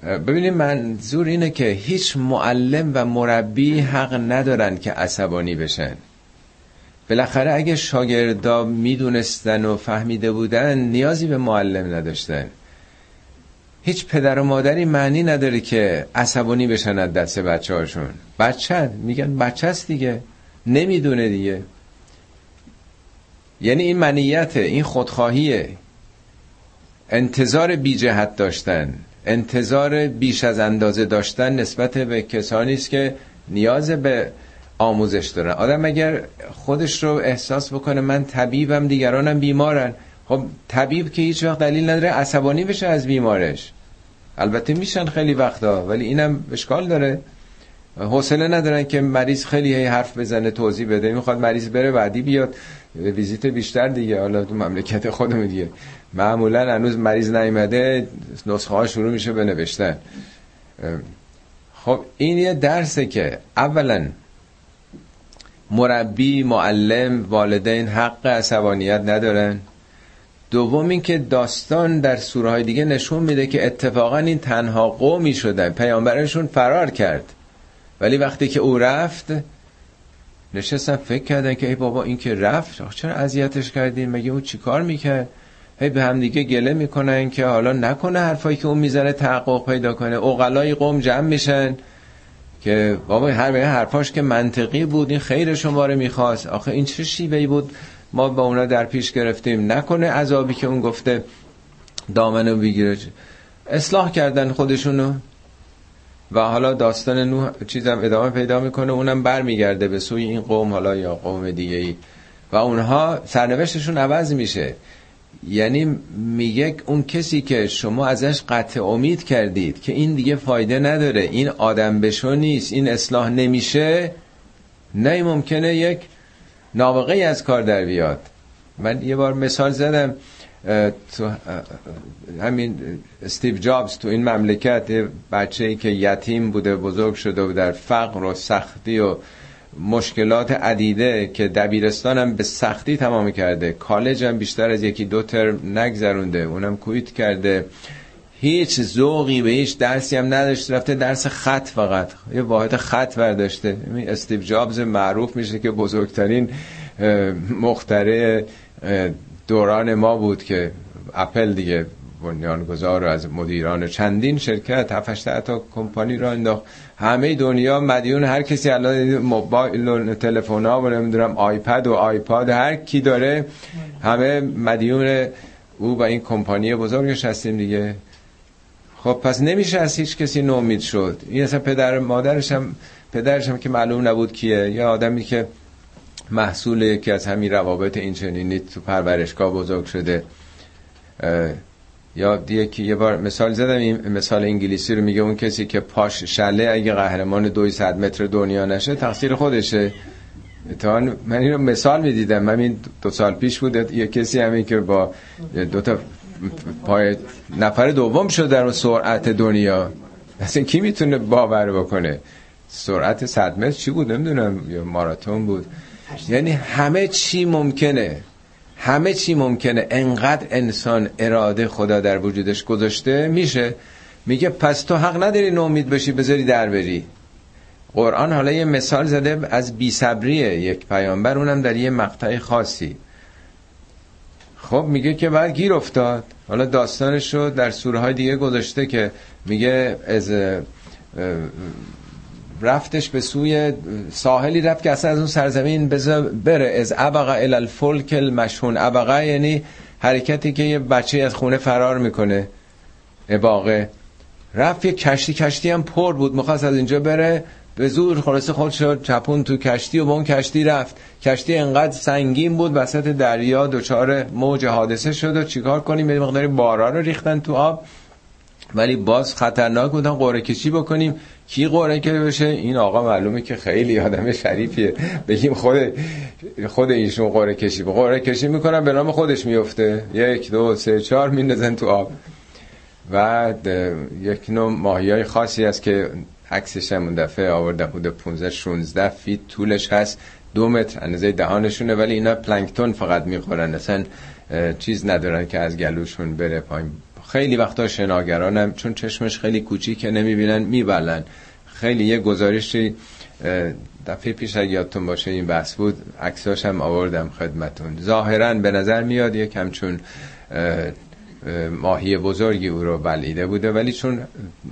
ببینید منظور اینه که هیچ معلم و مربی حق ندارن که عصبانی بشن. بالاخره اگه شاگردا می‌دونستن و فهمیده بودن نیازی به معلم نداشتن. هیچ پدر و مادری معنی نداره که عصبانی بشن از دست بچه هاشون بچه میگن بچه است دیگه. نمی‌دونه دیگه. یعنی این منیت این خودخواهیه. انتظار بی جهت داشتن انتظار بیش از اندازه داشتن نسبت به کسانی است که نیاز به آموزش دارن. آدم اگر خودش رو احساس بکنه من طبیبم دیگرانم بیمارن. خب طبیب که هیچ وقت دلیل نداره عصبانی بشه از بیمارش. البته میشن خیلی وقتا ولی اینم اشکال داره. حوصله ندارن که مریض خیلی هی حرف بزنه توضیح بده. می‌خواد مریض بره بعدی بیاد. ویزیت بیشتر دیگه. حالا تو مملکت خودم دیگه. معمولا هنوز مریض نیومده نسخه ها شروع میشه به خب این یه درسه که اولا مربی معلم والدین حق عصبانیت ندارن. دوم این که داستان در سوره های دیگه نشون میده که اتفاقا این تنها قومی شدن. پیامبرشون فرار کرد. ولی وقتی که او رفت نشستن فکر کردن که ای بابا این که رفت چرا اذیتش کردین؟ مگه او چیکار می‌کرد؟ هی به هم دیگه گله می‌کنن که حالا نکنه حرفایی که اون می‌زنه تحقق پیدا کنه. اوغلای قوم جمع میشن. که بابا هر حرفاش که منطقی بود این خیر شما رو می‌خواست. آخه این چه شیوهی بود؟ ما با اونا در پیش گرفتیم. نکنه عذابی که اون گفته دامنو بگیره. اصلاح کردن خودشونو. و حالا داستان نوح چیزم ادامه پیدا می‌کنه. اونم برمیگرده به سوی این قوم حالا یا قوم دیگه ای و اونها سرنوشتشون عوض میشه. یعنی میگه اون کسی که شما ازش قطع امید کردید که این دیگه فایده نداره این آدم بشو نیست این اصلاح نمیشه نه ممکنه یک نابغه از کار در بیاد. من یه بار مثال زدم تو همین استیو جابز تو این مملکت بچه ای که یتیم بوده بزرگ شده و در فقر و سختی و مشکلات عدیده که دبیرستان هم به سختی تمام کرده. کالج هم بیشتر از یکی دو ترم نگذرونده اونم کویت کرده. هیچ ذوقی به هیچ درسی هم نداشته رفته درس خط فقط. یه واحد خط برداشته. استیو جابز معروف میشه که بزرگترین مختره دوران ما بود که اپل دیگه بنیانگذار از مدیران چندین شرکت هفتش تا کمپانی را انداخت. همه دنیا مدیون هر کسی الان موبایل و تلفن ها و نمی‌دونم آیپد و آیپاد هر کی داره همه مدیون او و این کمپانی بزرگش هستیم دیگه. خب پس نمیشه از هیچ کسی نومید شد. این اصلا پدر مادرش هم پدرش هم که معلوم نبود کیه. یا آدمی که محصول یکی از همین روابط این چنینی تو پرورشگاه بزرگ شده یا که یه بار مثال زدم این مثال انگلیسی رو میگه اون کسی که پاش شله اگه قهرمان دوی صد متر دنیا نشه تقصیر خودشه. تا من اینو مثال می‌دیدم. من این دو سال پیش بود یه کسی همین که با دو تا پای نفر دوم شد در سرعت دنیا. اصلا کی می‌تونه باور بکنه؟ سرعت صد متر چی بود؟ نمی‌دونم یا ماراتون بود. یعنی همه چی ممکنه. همه چی ممکنه. انقدر انسان اراده خدا در وجودش گذاشته میشه. میگه پس تو حق نداری نومید بشی بذاری در بری. قرآن حالا یه مثال زده از بیصبری یک پیامبر اونم در یه مقطع خاصی. خب میگه که بعد گیر افتاد. حالا داستانش رو در سوره های دیگه گذاشته که میگه از رفتش به سوی ساحلی رفت که اصلا از اون سرزمین بره. از ابقه الالفلک المشهون ابقه یعنی حرکتی که یه بچه از خونه فرار می‌کنه. اباقه. رفت یه کشتی. کشتی هم پر بود. می‌خواست از اینجا بره. به زور خلاصه شد. چپون تو کشتی و با اون کشتی رفت. کشتی انقدر سنگین بود. وسط دریا دچار موج حادثه شد و چیکار کنیم؟ یه مقداری بارا رو ریختن تو آب. ولی باز خطرناک بودن قرعه کشی بکنیم. کی قرعه کشی بشه؟ این آقا معلومه که خیلی آدم شریفیه. بگیم خود خود ایشون قرعه کشی. قرعه کشی می‌کنن به نام خودش میفته یک دو سه چهار میندازن تو آب. و یک نوع ماهی های خاصی است که عکسش هم دفعه آورده حدود 15 16 فیت طولش هست. دو متر اندازه دهانشونه. ولی اینا پلانکتون فقط می‌خورن. اصلا چیز ندارن که از گلوشون بره پایین. خیلی وقتا شناگرانم چون چشمش خیلی کوچیکه نمی‌بینن میبلن. خیلی یه گزارشی دفعه پیش اگه یادتون باشه این بحث بود هم آوردم خدمتون. ظاهرا به نظر میاد یه کمچون ماهی بزرگی او رو بلیده بوده ولی چون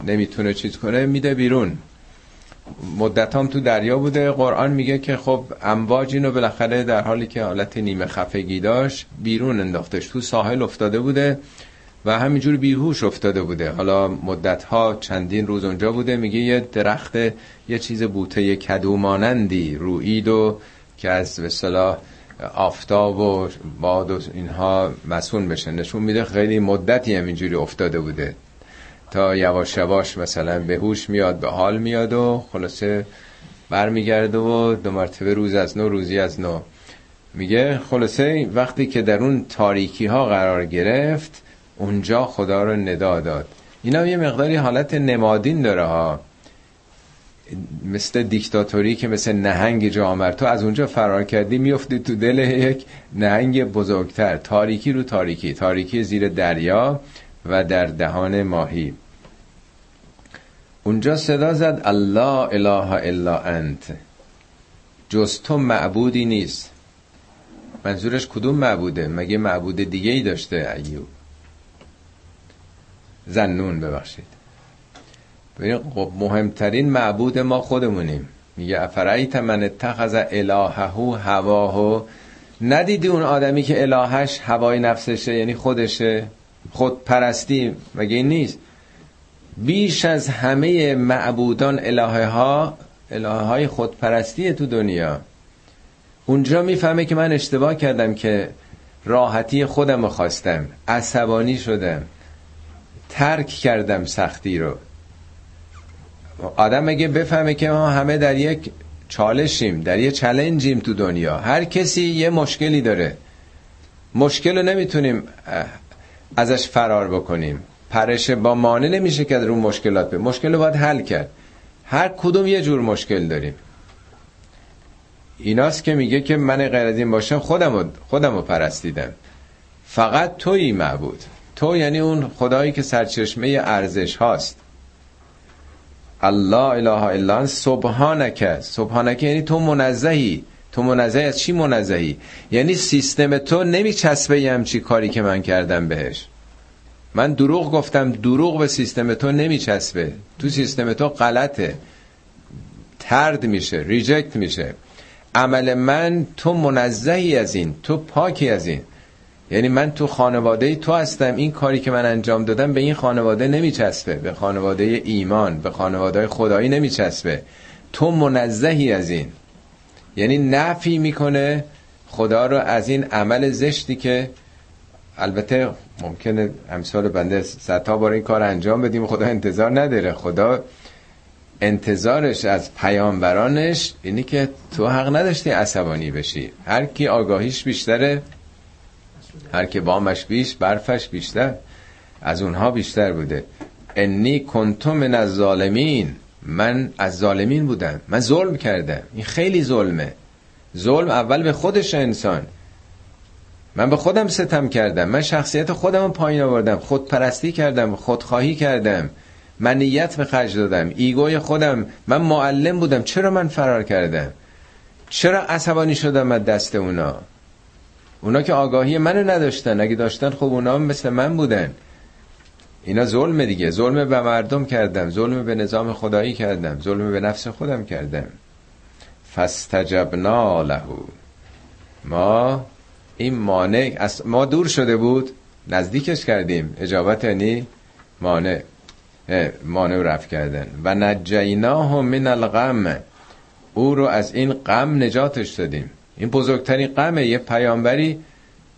نمی‌تونه چیز کنه میده بیرون. مدت هم تو دریا بوده. قرآن میگه که خب امواج اینو بالاخره در حالی که حالت نیمه خفگی داشت بیرون انداختش. تو ساحل افتاده بوده. و همینجور بیهوش افتاده بوده. حالا مدت ها چندین روز اونجا بوده میگه یه درخت یه چیز بوته کدو مانندی روید و که از به آفتاب و باد و اینها مسئول بشه. نشون میده خیلی مدتی همینجوری افتاده بوده. تا یواش یواش مثلا به هوش میاد به حال میاد و خلاصه برمیگرده و دو مرتبه روز از نو روزی از نو. میگه خلاصه وقتی که در اون تاریکی ها قرار گرفت اونجا خدا رو ندا داد. اینا یه مقداری حالت نمادین داره ها. مثل دیکتاتوری که مثل نهنگ جامر. تو از اونجا فرار کردی میفتی تو دل یک نهنگ بزرگتر. تاریکی رو تاریکی. تاریکی زیر دریا و در دهان ماهی. اونجا صدا زد الله اله الا انت. جز تو معبودی نیست. منظورش کدوم معبوده؟ مگه معبود دیگه ای داشته ایوب؟ زنون ببخشید. خب مهمترین معبود ما خودمونیم. میگه افرایت من اتخذ الههو هواهو ندیدی اون آدمی که الهش هوای نفسشه یعنی خودشه؟ خود پرستی مگه این نیست؟ بیش از همه معبودان الهه ها الهه های خودپرستی تو دنیا. اونجا می‌فهمه که من اشتباه کردم که راحتی خودم رو خواستم. عصبانی شدم. ترک کردم سختی رو. آدم اگه بفهمه که ما همه در یک چالشیم در یه چلنجیم تو دنیا. هر کسی یه مشکلی داره. مشکل رو نمی‌تونیم ازش فرار بکنیم. پرش با مانع نمیشه که رو مشکلات به مشکل رو باید حل کرد. هر کدوم یه جور مشکل داریم. ایناست که میگه که من غیر از این باشم خودم رو پرستیدم. فقط تویی معبود. تو یعنی اون خدایی که سرچشمه ارزش هاست. الله اله الا سبحانک سبحانک یعنی تو منزهی. تو منزهی از چی منزهی؟ یعنی سیستم تو نمیچسبه همچی کاری که من کردم بهش. من دروغ گفتم دروغ به سیستم تو نمیچسبه. تو سیستم تو غلطه. ترد میشه ریجکت میشه. عمل من تو منزهی از این تو پاکی از این. یعنی من تو خانواده تو هستم این کاری که من انجام دادم به این خانواده نمیچسبه به خانواده ایمان به خانواده خدایی نمیچسبه. تو منزهی از این. یعنی نفی می‌کنه خدا رو از این عمل زشتی که البته ممکنه امثال بنده صدها بار این کار انجام بدیم خدا انتظار نداره. خدا انتظارش از پیامبرانش اینی که تو حق نداشتی عصبانی بشی. هر کی آگاهیش بیشتره هر که بامش بیش برفش بیشتر. از اونها بیشتر بوده. انی کنتم من از ظالمین. من از ظالمین بودم. من ظلم کردم. این خیلی ظلمه. ظلم اول به خودش انسان. من به خودم ستم کردم. من شخصیت خودم پایین آوردم. خودپرستی کردم. خودخواهی کردم. من نیت به خرج دادم. ایگوی خودم. من معلم بودم. چرا من فرار کردم؟ چرا عصبانی شدم از دست اونا؟ اونا که آگاهی منو نداشتن. اگه داشتن خب اونا مثل من بودن. اینا ظلم دیگه. ظلم به مردم کردم. ظلم به نظام خدایی کردم. ظلم به نفس خودم کردم. فاستجبنا له. ما این مانع از ما دور شده بود. نزدیکش کردیم. اجابت یعنی مانع. مانع رفت کردن. و نجیناه من الغم. او رو از این غم نجاتش دادیم. این بزرگترین غمه یه پیامبری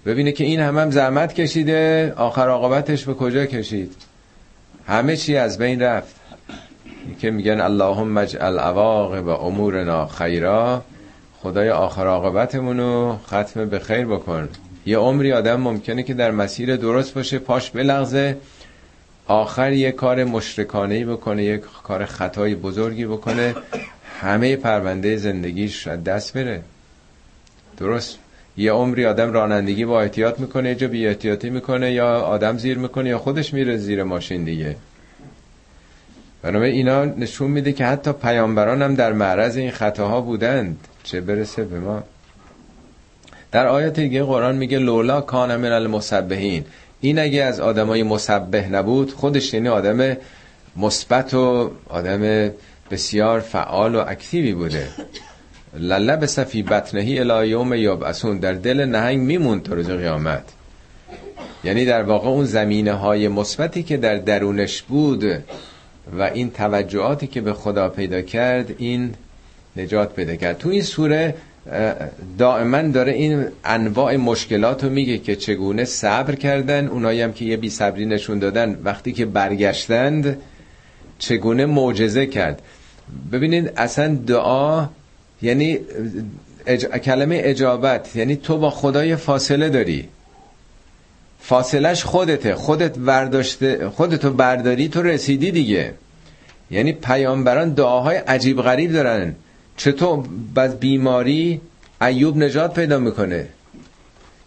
ببینه که این هم, هم زحمت کشیده آخر عاقبتش به کجا کشید؟ همه چی از بین رفت. که میگن اللهم اجعل عواقب امورنا خیرا خدای آخر عاقبتمونو ختم به خیر بکن. یه عمری آدم ممکنه که در مسیر درست باشه پاش بلغزه آخر یه کار مشرکانهی بکنه یه کار خطای بزرگی بکنه همه پرونده زندگیش دست بره. درست. یه عمری آدم رانندگی با احتیاط می‌کنه جا بی احتیاطی می‌کنه یا آدم زیر می‌کنه یا خودش میره زیر ماشین دیگه. بنابراین اینا نشون میده که حتی پیامبران هم در معرض این خطاها بودند. چه برسه به ما؟ در آیات دیگه قرآن میگه لولا کان من المسبحین. این اگه از آدمای مسبح نبود خودش یعنی آدم مثبت و آدم بسیار فعال و اکتیوی بوده. لله صفی بطنهی الی یوم یبعثون. در دل نهنگ میموند تا روز قیامت. یعنی در واقع اون زمینه های مثبتی که در درونش بود و این توجهاتی که به خدا پیدا کرد این نجات پیدا کرد. تو این سوره دائما داره این انواع مشکلات رو میگه که چگونه صبر کردن. اونایی هم که یه بی صبری نشون دادن وقتی که برگشتند چگونه معجزه کرد. ببینید اصلا دعا یعنی اج... کلمه اجابت یعنی تو با خدای فاصله داری. فاصلش خودته خودت برداشته خودتو برداری تو رسیدی دیگه. یعنی پیامبران دعاهای عجیب غریب دارن. چطور بعد بیماری ایوب نجات پیدا می‌کنه؟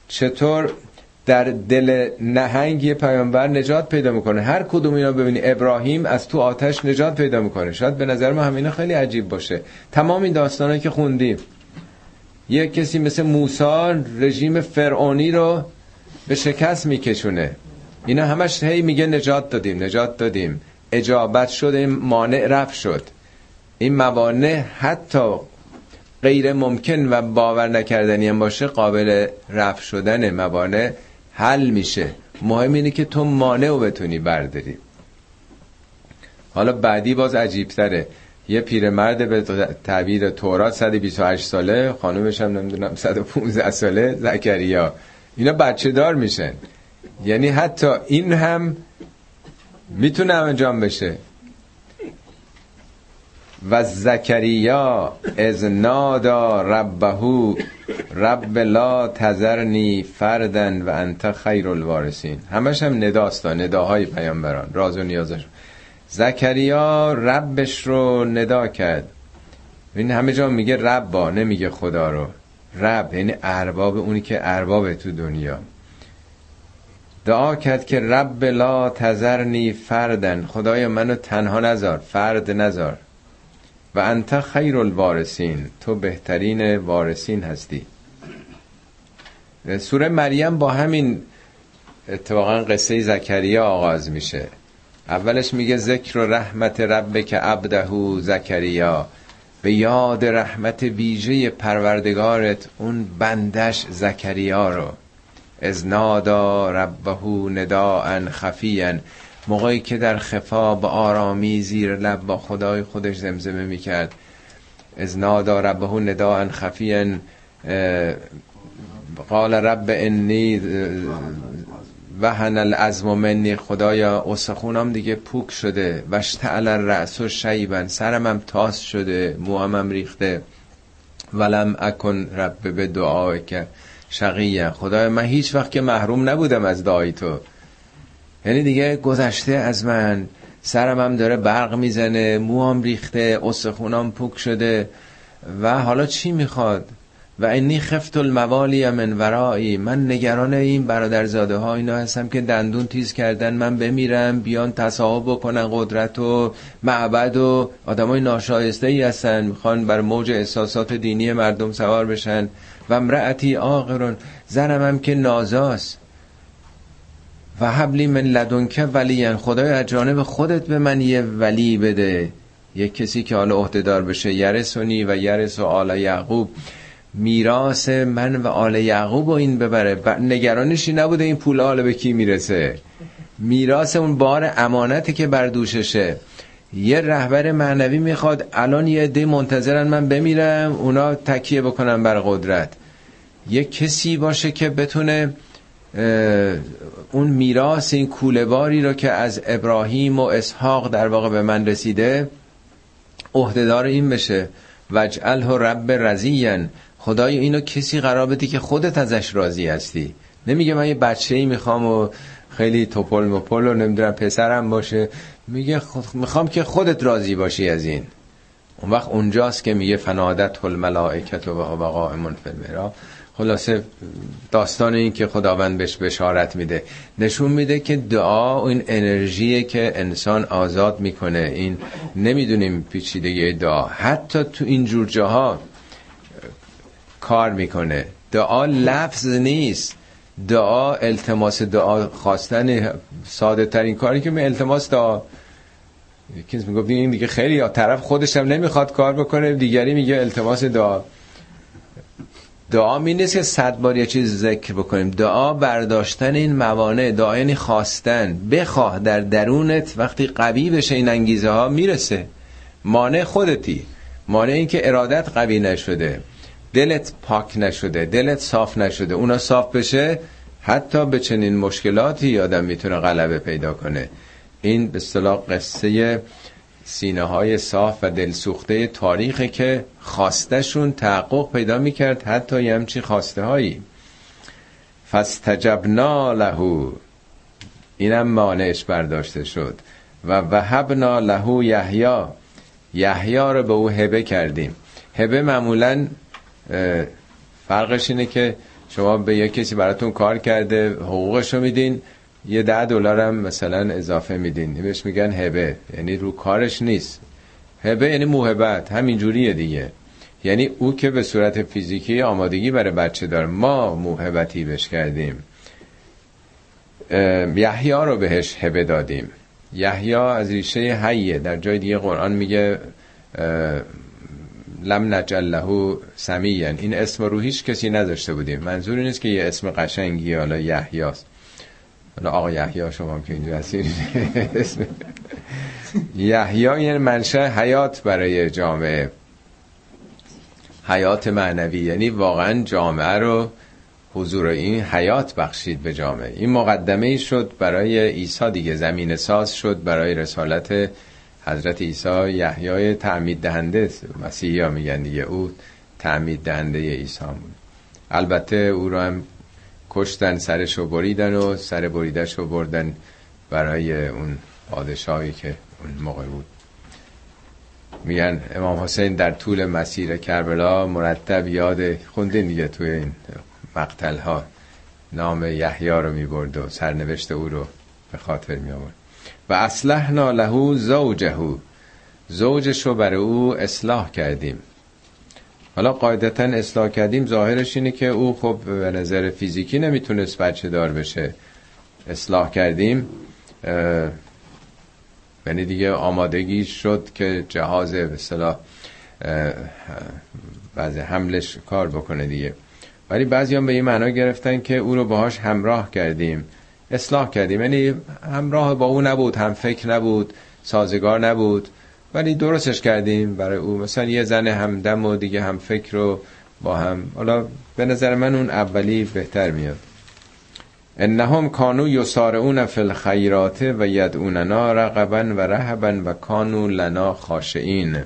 چطور در دل نهنگ پیامبر نجات پیدا می‌کنه. هر کدوم اینا ببینی ابراهیم از تو آتش نجات پیدا می‌کنه. شاید به نظر ما همینا خیلی عجیب باشه. تمام این داستانه که خوندیم یه کسی مثل موسی رژیم فرعونی رو به شکست میکشونه. اینا همش هی میگه نجات دادیم نجات دادیم. اجابت شد این مانع رفت شد. این موانع حتی غیر ممکن و باور نکردنی هم باشه قابل رفع شدن موانع حل میشه. مهم اینه که تو مانع رو بتونی برداری. حالا بعدی باز عجیبتره. یه پیرمرد به تعبیر تورات 128 ساله خانومش هم نمی‌دونم 115 ساله زکریا. اینا بچه دار میشن. یعنی حتی این هم می‌تونه انجام بشه. و زکریا از نادا ربهو رب لا تذرنی فردن و انت خیر الوارثین. همش هم نداست نداهای پیامبران راز و نیازش. زکریا ربش رو ندا کرد. این همه جا میگه ربا نمیگه خدا رو. رب یعنی ارباب اونی که ارباب تو دنیا. دعا کرد که رب لا تذرنی فردن خدای منو تنها نذار فرد نذار. و انت خیر الوارثین تو بهترین وارثین هستی. سوره مریم با همین اتفاقا قصه زکریا آغاز میشه. اولش میگه ذکر و رحمت رب که عبدهو زکریا به یاد رحمت ویژه پروردگارت اون بندش زکریا رو. از نادا ربهو نداء خفیان موقعی که در خفا به آرامی زیر لب با خدای خودش زمزمه می‌کرد. از نادا ربه نداء خفیا قال رب انی وهن العظم منی. خدایا استخونم دیگه پوک شده. وشتعل الرأس سرم هم تاس شده موامم ریخته. ولم اکن رب به دعای که شقیه خدایا من هیچ وقت که محروم نبودم از دعای تو. یعنی دیگه گذشته از من. سرم هم داره برق می‌زنه موام ریخته استخونام پوک شده. و حالا چی می‌خواد؟ و انی خفت الموالی من ورایی من نگران این برادرزاده ها اینا هستم که دندون تیز کردن من بمیرم بیان تصاحب بکنن قدرت و معبد و آدمای ناشایسته ای هستن. می‌خوان بر موج احساسات دینی مردم سوار بشن. و امرأتی آقرون زنم هم که نازاست. و حبلی من لدنکه ولی خدای از جانب خودت به من یه ولی بده. یک کسی که حالا عهدهدار بشه یرسونی و یرس و آل یعقوب. میراث من و آل یعقوب و این ببره. نگرانشی نبوده این پول حالا به کی می‌رسه. میراث اون بار امانتی که بر دوششه. یه رهبر معنوی می‌خواد الان یه عده منتظرن من بمیرم اونا تکیه بکنم بر قدرت. یه کسی باشه که بتونه اون میراث این کولهباری رو که از ابراهیم و اسحاق در واقع به من رسیده عهدهدار این بشه. وجعله رب رزین خدای اینو کسی قرار بدی که خودت ازش راضی هستی. نمیگه من یه بچه ای می‌خوام و خیلی توپل مپل و نمی‌دونم پسرم باشه. میگه می‌خوام که خودت راضی باشی از این. اون وقت اونجاست که میگه فنادت الملائکت و قائمون فی خلاصه داستان این که خداوند بهش بشارت میده نشون میده که دعا این انرژی که انسان آزاد می‌کنه. این نمی‌دونیم پیچیدگی دعا. حتی تو این جور جاها کار می‌کنه. دعا لفظ نیست. دعا التماس دعا خواستن ساده ترین کاری که می التماس دعا. یکی می‌گفت این دیگه خیلی یا طرف خودش هم نمی‌خواد کار بکنه دیگری میگه التماس دعا. دعا می نیست که صد بار یه چیز ذکر بکنیم. دعا برداشتن این موانع دعا یعنی خواستن. بخواه در درونت وقتی قوی بشه این انگیزه ها می‌رسه. مانع خودتی. مانع این که ارادت قوی نشده. دلت پاک نشده دلت صاف نشده. اونا صاف بشه حتی به چنین مشکلاتی آدم می‌تونه غلبه پیدا کنه. این به اصطلاح قصه سینه های صاف و دلسوخته تاریخه که خواستشون تحقق پیدا می‌کرد حتی یه همچی خواسته هایی فستجبنا لهو اینم مانعش برداشته شد. و وهبنا لهو یحیی. یحیی رو به او هبه کردیم. هبه معمولا فرقش اینه که شما به یک کسی براتون کار کرده حقوقش رو میدین یه ده دلار هم مثلا اضافه میدین. بهش میگن هبه. یعنی رو کارش نیست. هبه یعنی موهبت. همین جوریه دیگه. یعنی او که به صورت فیزیکی آمادگی برای بچه دار ما موهبتی بهش کردیم. یحیی رو بهش هبه دادیم. یحیی از ریشه حیه. در جای دیگه قرآن میگه لم نجل له سمیان این اسم رو هیچ کسی نداشته بودیم. منظور نیست که یه اسم قشنگی حالا یحیاست حالا آقا یحیی شما که اینجا هستید اسم یحیی یعنی منشأ حیات برای جامعه. حیات معنوی یعنی واقعا جامعه رو حضور این حیات بخشید به جامعه. این مقدمه ای شد برای عیسی دیگه زمین ساز شد برای رسالت حضرت عیسی. یحیای تعمید دهنده مسیحی ها میگن دیگه او تعمید دهنده عیسی بود. البته او رو هم کشتن سرش رو بریدن و سر بریدش رو بردن برای اون پادشاهی که اون موقع بود. میگن امام حسین در طول مسیر کربلا مرتب یاد خوندین دیگه توی این مقتل ها نام یحیی رو می‌برد و سرنوشت او رو به خاطر می آورد و اصلحنا له زوجه. زوجش رو برای او اصلاح کردیم. حالا قاعدتا اصلاح کردیم ظاهرش اینه که او خب به نظر فیزیکی نمی‌تونست بچه دار بشه. اصلاح کردیم. یعنی دیگه آمادگی شد که جهاز به صلاح بعضی حملش کار بکنه دیگه. ولی بعضی به این معنا گرفتن که او رو باهاش همراه کردیم. اصلاح کردیم. یعنی همراه با او نبود هم فکر نبود سازگار نبود. ولی درستش کردیم برای او. مثلا یه زن همدم و دیگه هم فکر رو با هم. حالا به نظر من اون اولی بهتر میاد. انهم کانو یسارعون فی الخیرات و یدعوننا رغبا و رهبا و کانو لنا خاشعین.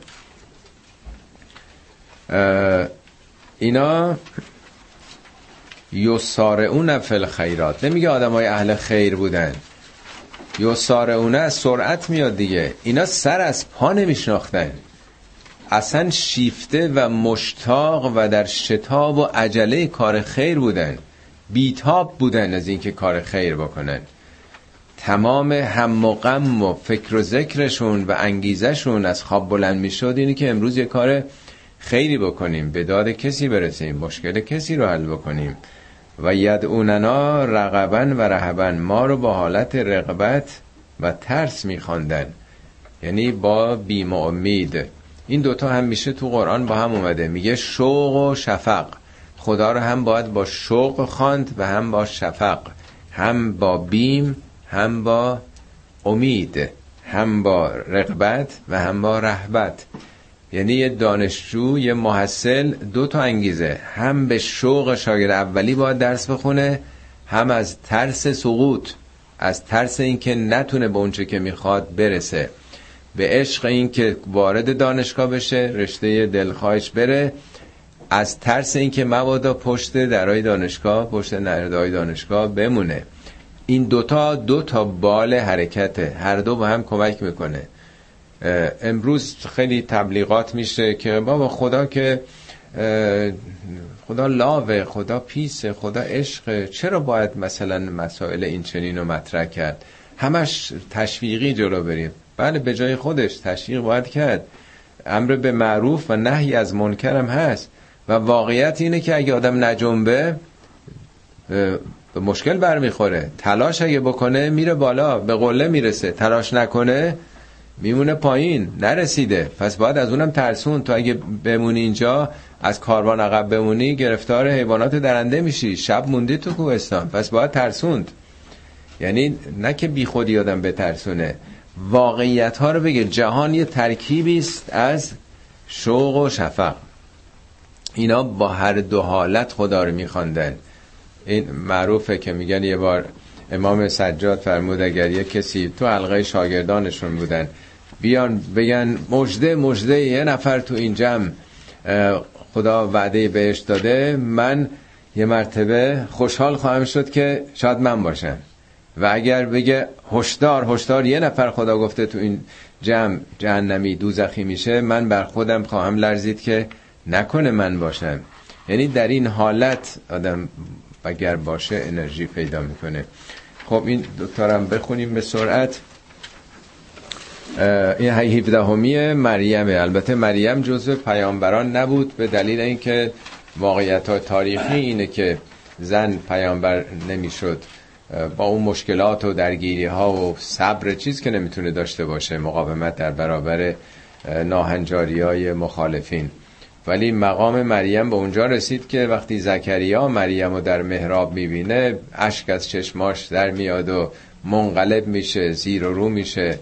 اینا یسارعون فی الخیرات. نمیگه آدم های اهل خیر بودن. یسارعونه از سرعت میاد دیگه. اینا سر از پا نمیشناختن. اصلا شیفته و مشتاق و در شتاب و عجله کار خیر بودن. بیتاب بودن از اینکه کار خیر بکنن. تمام هم و غم و فکر و ذکرشون و انگیزشون از خواب بلند می‌شد اینه که امروز یه کار خیری بکنیم. به داد کسی برسیم مشکل کسی رو حل بکنیم. و یدعوننا رغبن و رهبن ما رو با حالت رغبت و ترس میخواندن. یعنی با بیم و امید این دوتا هم میشه تو قرآن با هم اومده. میگه شوق و شفق. خدا رو هم باید با شوق خواند و هم با شفق. هم با بیم هم با امید. هم با رغبت و هم با رهبت. یعنی یه دانشجو یه محصل دو تا انگیزه. هم به شوق شاگرد اولی باید درس بخونه هم از ترس سقوط از ترس اینکه نتونه به اونچه که می‌خواد برسه. به عشق اینکه وارد دانشگاه بشه رشته دلخواهش بره. از ترس اینکه مبادا پشت درای دانشگاه پشت نردای دانشگاه بمونه. این دوتا دو تا بال حرکته. هر دو با هم کمک می‌کنه. امروز خیلی تبلیغات میشه که بابا خدا که خدا لاوه خدا پیسه خدا عشق چرا باید مثلا مسائل این چنین رو مطرح کرد؟ همش تشویقی جلو بریم. بله به جای خودش تشویق باید کرد. امر به معروف و نهی از منکرم هست. و واقعیت اینه که اگه آدم نجنبه به مشکل برمیخوره. تلاش اگه بکنه میره بالا به قله می‌رسه. تلاش نکنه میمونه پایین نرسیده. پس باید از اونم ترسون. تو اگه بمونی اینجا از کاروان عقب بمونی گرفتار حیوانات درنده میشی. شب موندی تو کوهستان. پس باید ترسوند. یعنی نه که بی خودی آدم بترسونه. واقعیت ها رو بگه جهان یه ترکیبی است از شوق و شفق. اینا با هر دو حالت خدا رو میخواندن این معروفه که میگن یه بار امام سجاد فرمود اگر یه کسی تو حلقه شاگردانشون بودن بیان بگن مجده مجده یه نفر تو این جمع خدا وعده بهش داده من یه مرتبه خوشحال خواهم شد که شاید من باشم. و اگر بگه هشدار هشدار یه نفر خدا گفته تو این جمع جهنمی دوزخی میشه من بر خودم خواهم لرزید که نکنه من باشم. یعنی در این حالت آدم اگر باشه انرژی پیدا می‌کنه. خب این دوتارم بخونیم به سرعت. این 17 همیه مریمه. البته مریم جزو پیامبران نبود به دلیل اینکه واقعیت های تاریخی اینه که زن پیامبر نمی‌شد. با اون مشکلات و درگیری ها و صبر چیز که نمی‌تونه داشته باشه مقاومت در برابر ناهنجاری های مخالفین. ولی مقام مریم به اونجا رسید که وقتی زکریا مریم رو در محراب می‌بینه اشک از چشماش در میاد و منقلب میشه زیر و رو میشه.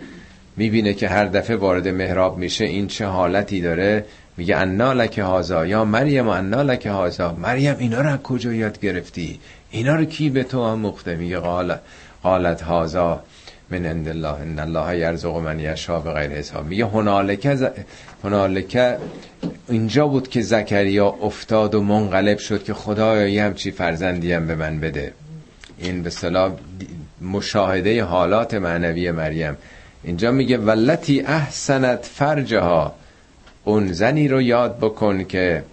می‌بینه که هر دفعه وارد محراب میشه این چه حالتی داره؟ میگه انا لک هازا یا مریم انا لک هازا مریم اینا رو کجا یاد گرفتی؟ اینا رو کی به تو هم مخته میگه قال قالت هازا من عند الله ان الله یرزق من یشاء بغیر حساب. میگه هنالک ز... اینجا بود که زکریا افتاد و منقلب شد که خدایا یه همچی فرزندی هم به من بده. این به صلاح مشاهده حالات معنوی مریم. اینجا میگه ولتی احسنت فرجها. اون زنی رو یاد بکن که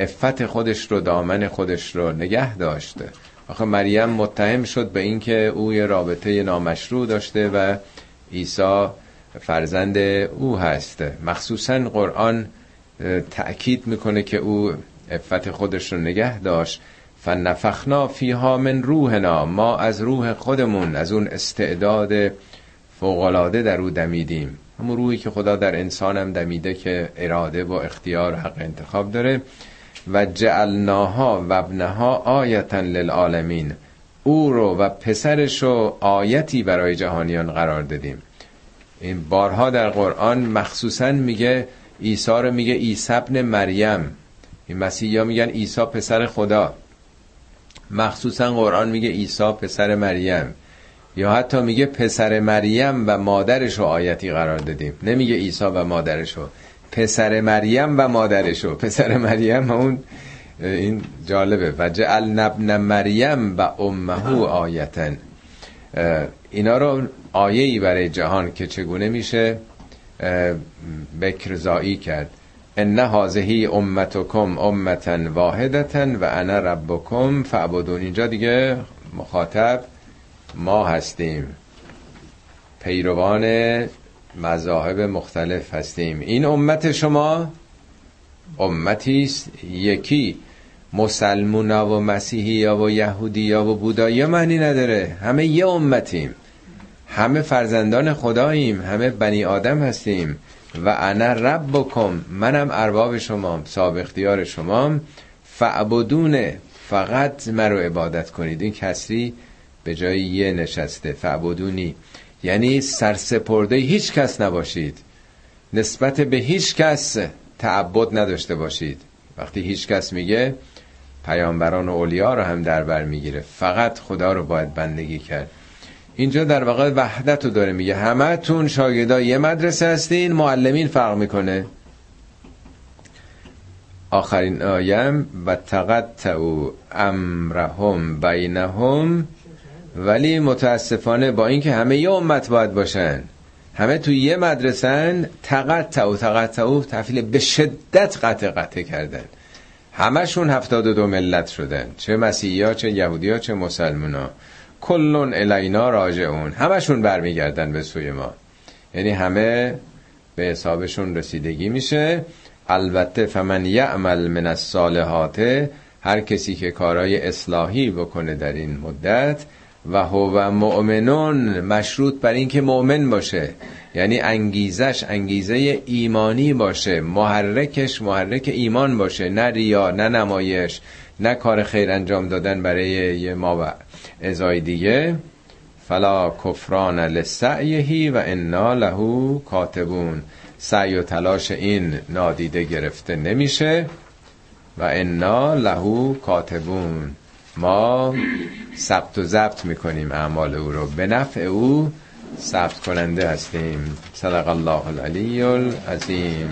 افت خودش رو دامن خودش رو نگه داشته. آخه مریم متهم شد به اینکه او یه رابطه نامشروع داشته و عیسی فرزند او هست مخصوصا قرآن تأکید می‌کنه که او افت خودش رو نگه داشت. فنفخنا فیها من روحنا ما از روح خودمون از اون استعداد فوقلاده در او دمیدیم. همون روحی که خدا در انسانم دمیده که اراده و اختیار حق انتخاب داره. و جعلناها و ابنها آیتا للعالمین. او رو و پسرش رو آیتی برای جهانیان قرار دادیم. این بارها در قرآن مخصوصا میگه عیسی رو میگه عیسی ابن مریم. این مسیحا میگن عیسی پسر خدا. مخصوصا قرآن میگه عیسی پسر مریم. یا حتی میگه پسر مریم و مادرش رو آیتی قرار دادیم. نمیگه عیسی و مادرش رو پسر مریم و مادرشو. پسر مریم اون این جالبه. و جعل نبن مریم و امهو آیتن. اینا رو آیه ای برای جهان که چگونه میشه؟ بکرزایی کرد. ان هذه امتکم امتا واحدتا و انا ربکم فعبدون اینجا دیگه مخاطب ما هستیم. پیروان مذاهب مختلف هستیم. این امت شما امتی است. یکی مسلمونا و مسیحی و یهودی و بودایی معنی نداره. همه یه امتیم. همه فرزندان خداییم همه بنی آدم هستیم. و انا ربکم منم ارباب شما صاحب اختیار شما. فعبدونه فقط مرا عبادت کنید. این کسری به جای یه نشسته فعبدونی. یعنی سرسپرده هیچ کس نباشید. نسبت به هیچ کس تعبد نداشته باشید. وقتی هیچ کس میگه پیامبران و اولیا رو هم در بر می‌گیره. فقط خدا رو باید بندگی کرد. اینجا در واقع وحدت رو داره میگه. همه تون شاگردا یه مدرسه هستین معلمین فرق می‌کنه. آخرین آیم و تقطعوا امرهم بینهم ولی متاسفانه با اینکه همه یه امت باید باشن همه تو یه مدرسن تقطعوا تقطعوا تفیل به شدت قطع قطع کردن. همشون هفتاد و دو ملت شدن. چه مسیحی ها چه یهودی ها چه مسلمان ها. کلون الینا راجعون. همشون برمیگردن به سوی ما. یعنی همه به حسابشون رسیدگی میشه. البته فمن یعمل من الصالحات هر کسی که کارای اصلاحی بکنه در این مدت و هو مؤمنون مشروط بر اینکه مؤمن باشه. یعنی انگیزش انگیزه ایمانی باشه. محرکش محرک ایمان باشه. نه ریا نه نمایش نه کار خیر انجام دادن برای یه ما و ازای دیگه فلا کفران لسعیهی و انا له کاتبون. سعی و تلاش این نادیده گرفته نمیشه و انا له کاتبون. ما ثبت و ضبط می‌کنیم اعمال او رو. به نفع او ثبت کننده هستیم. صدق الله العلی العظیم.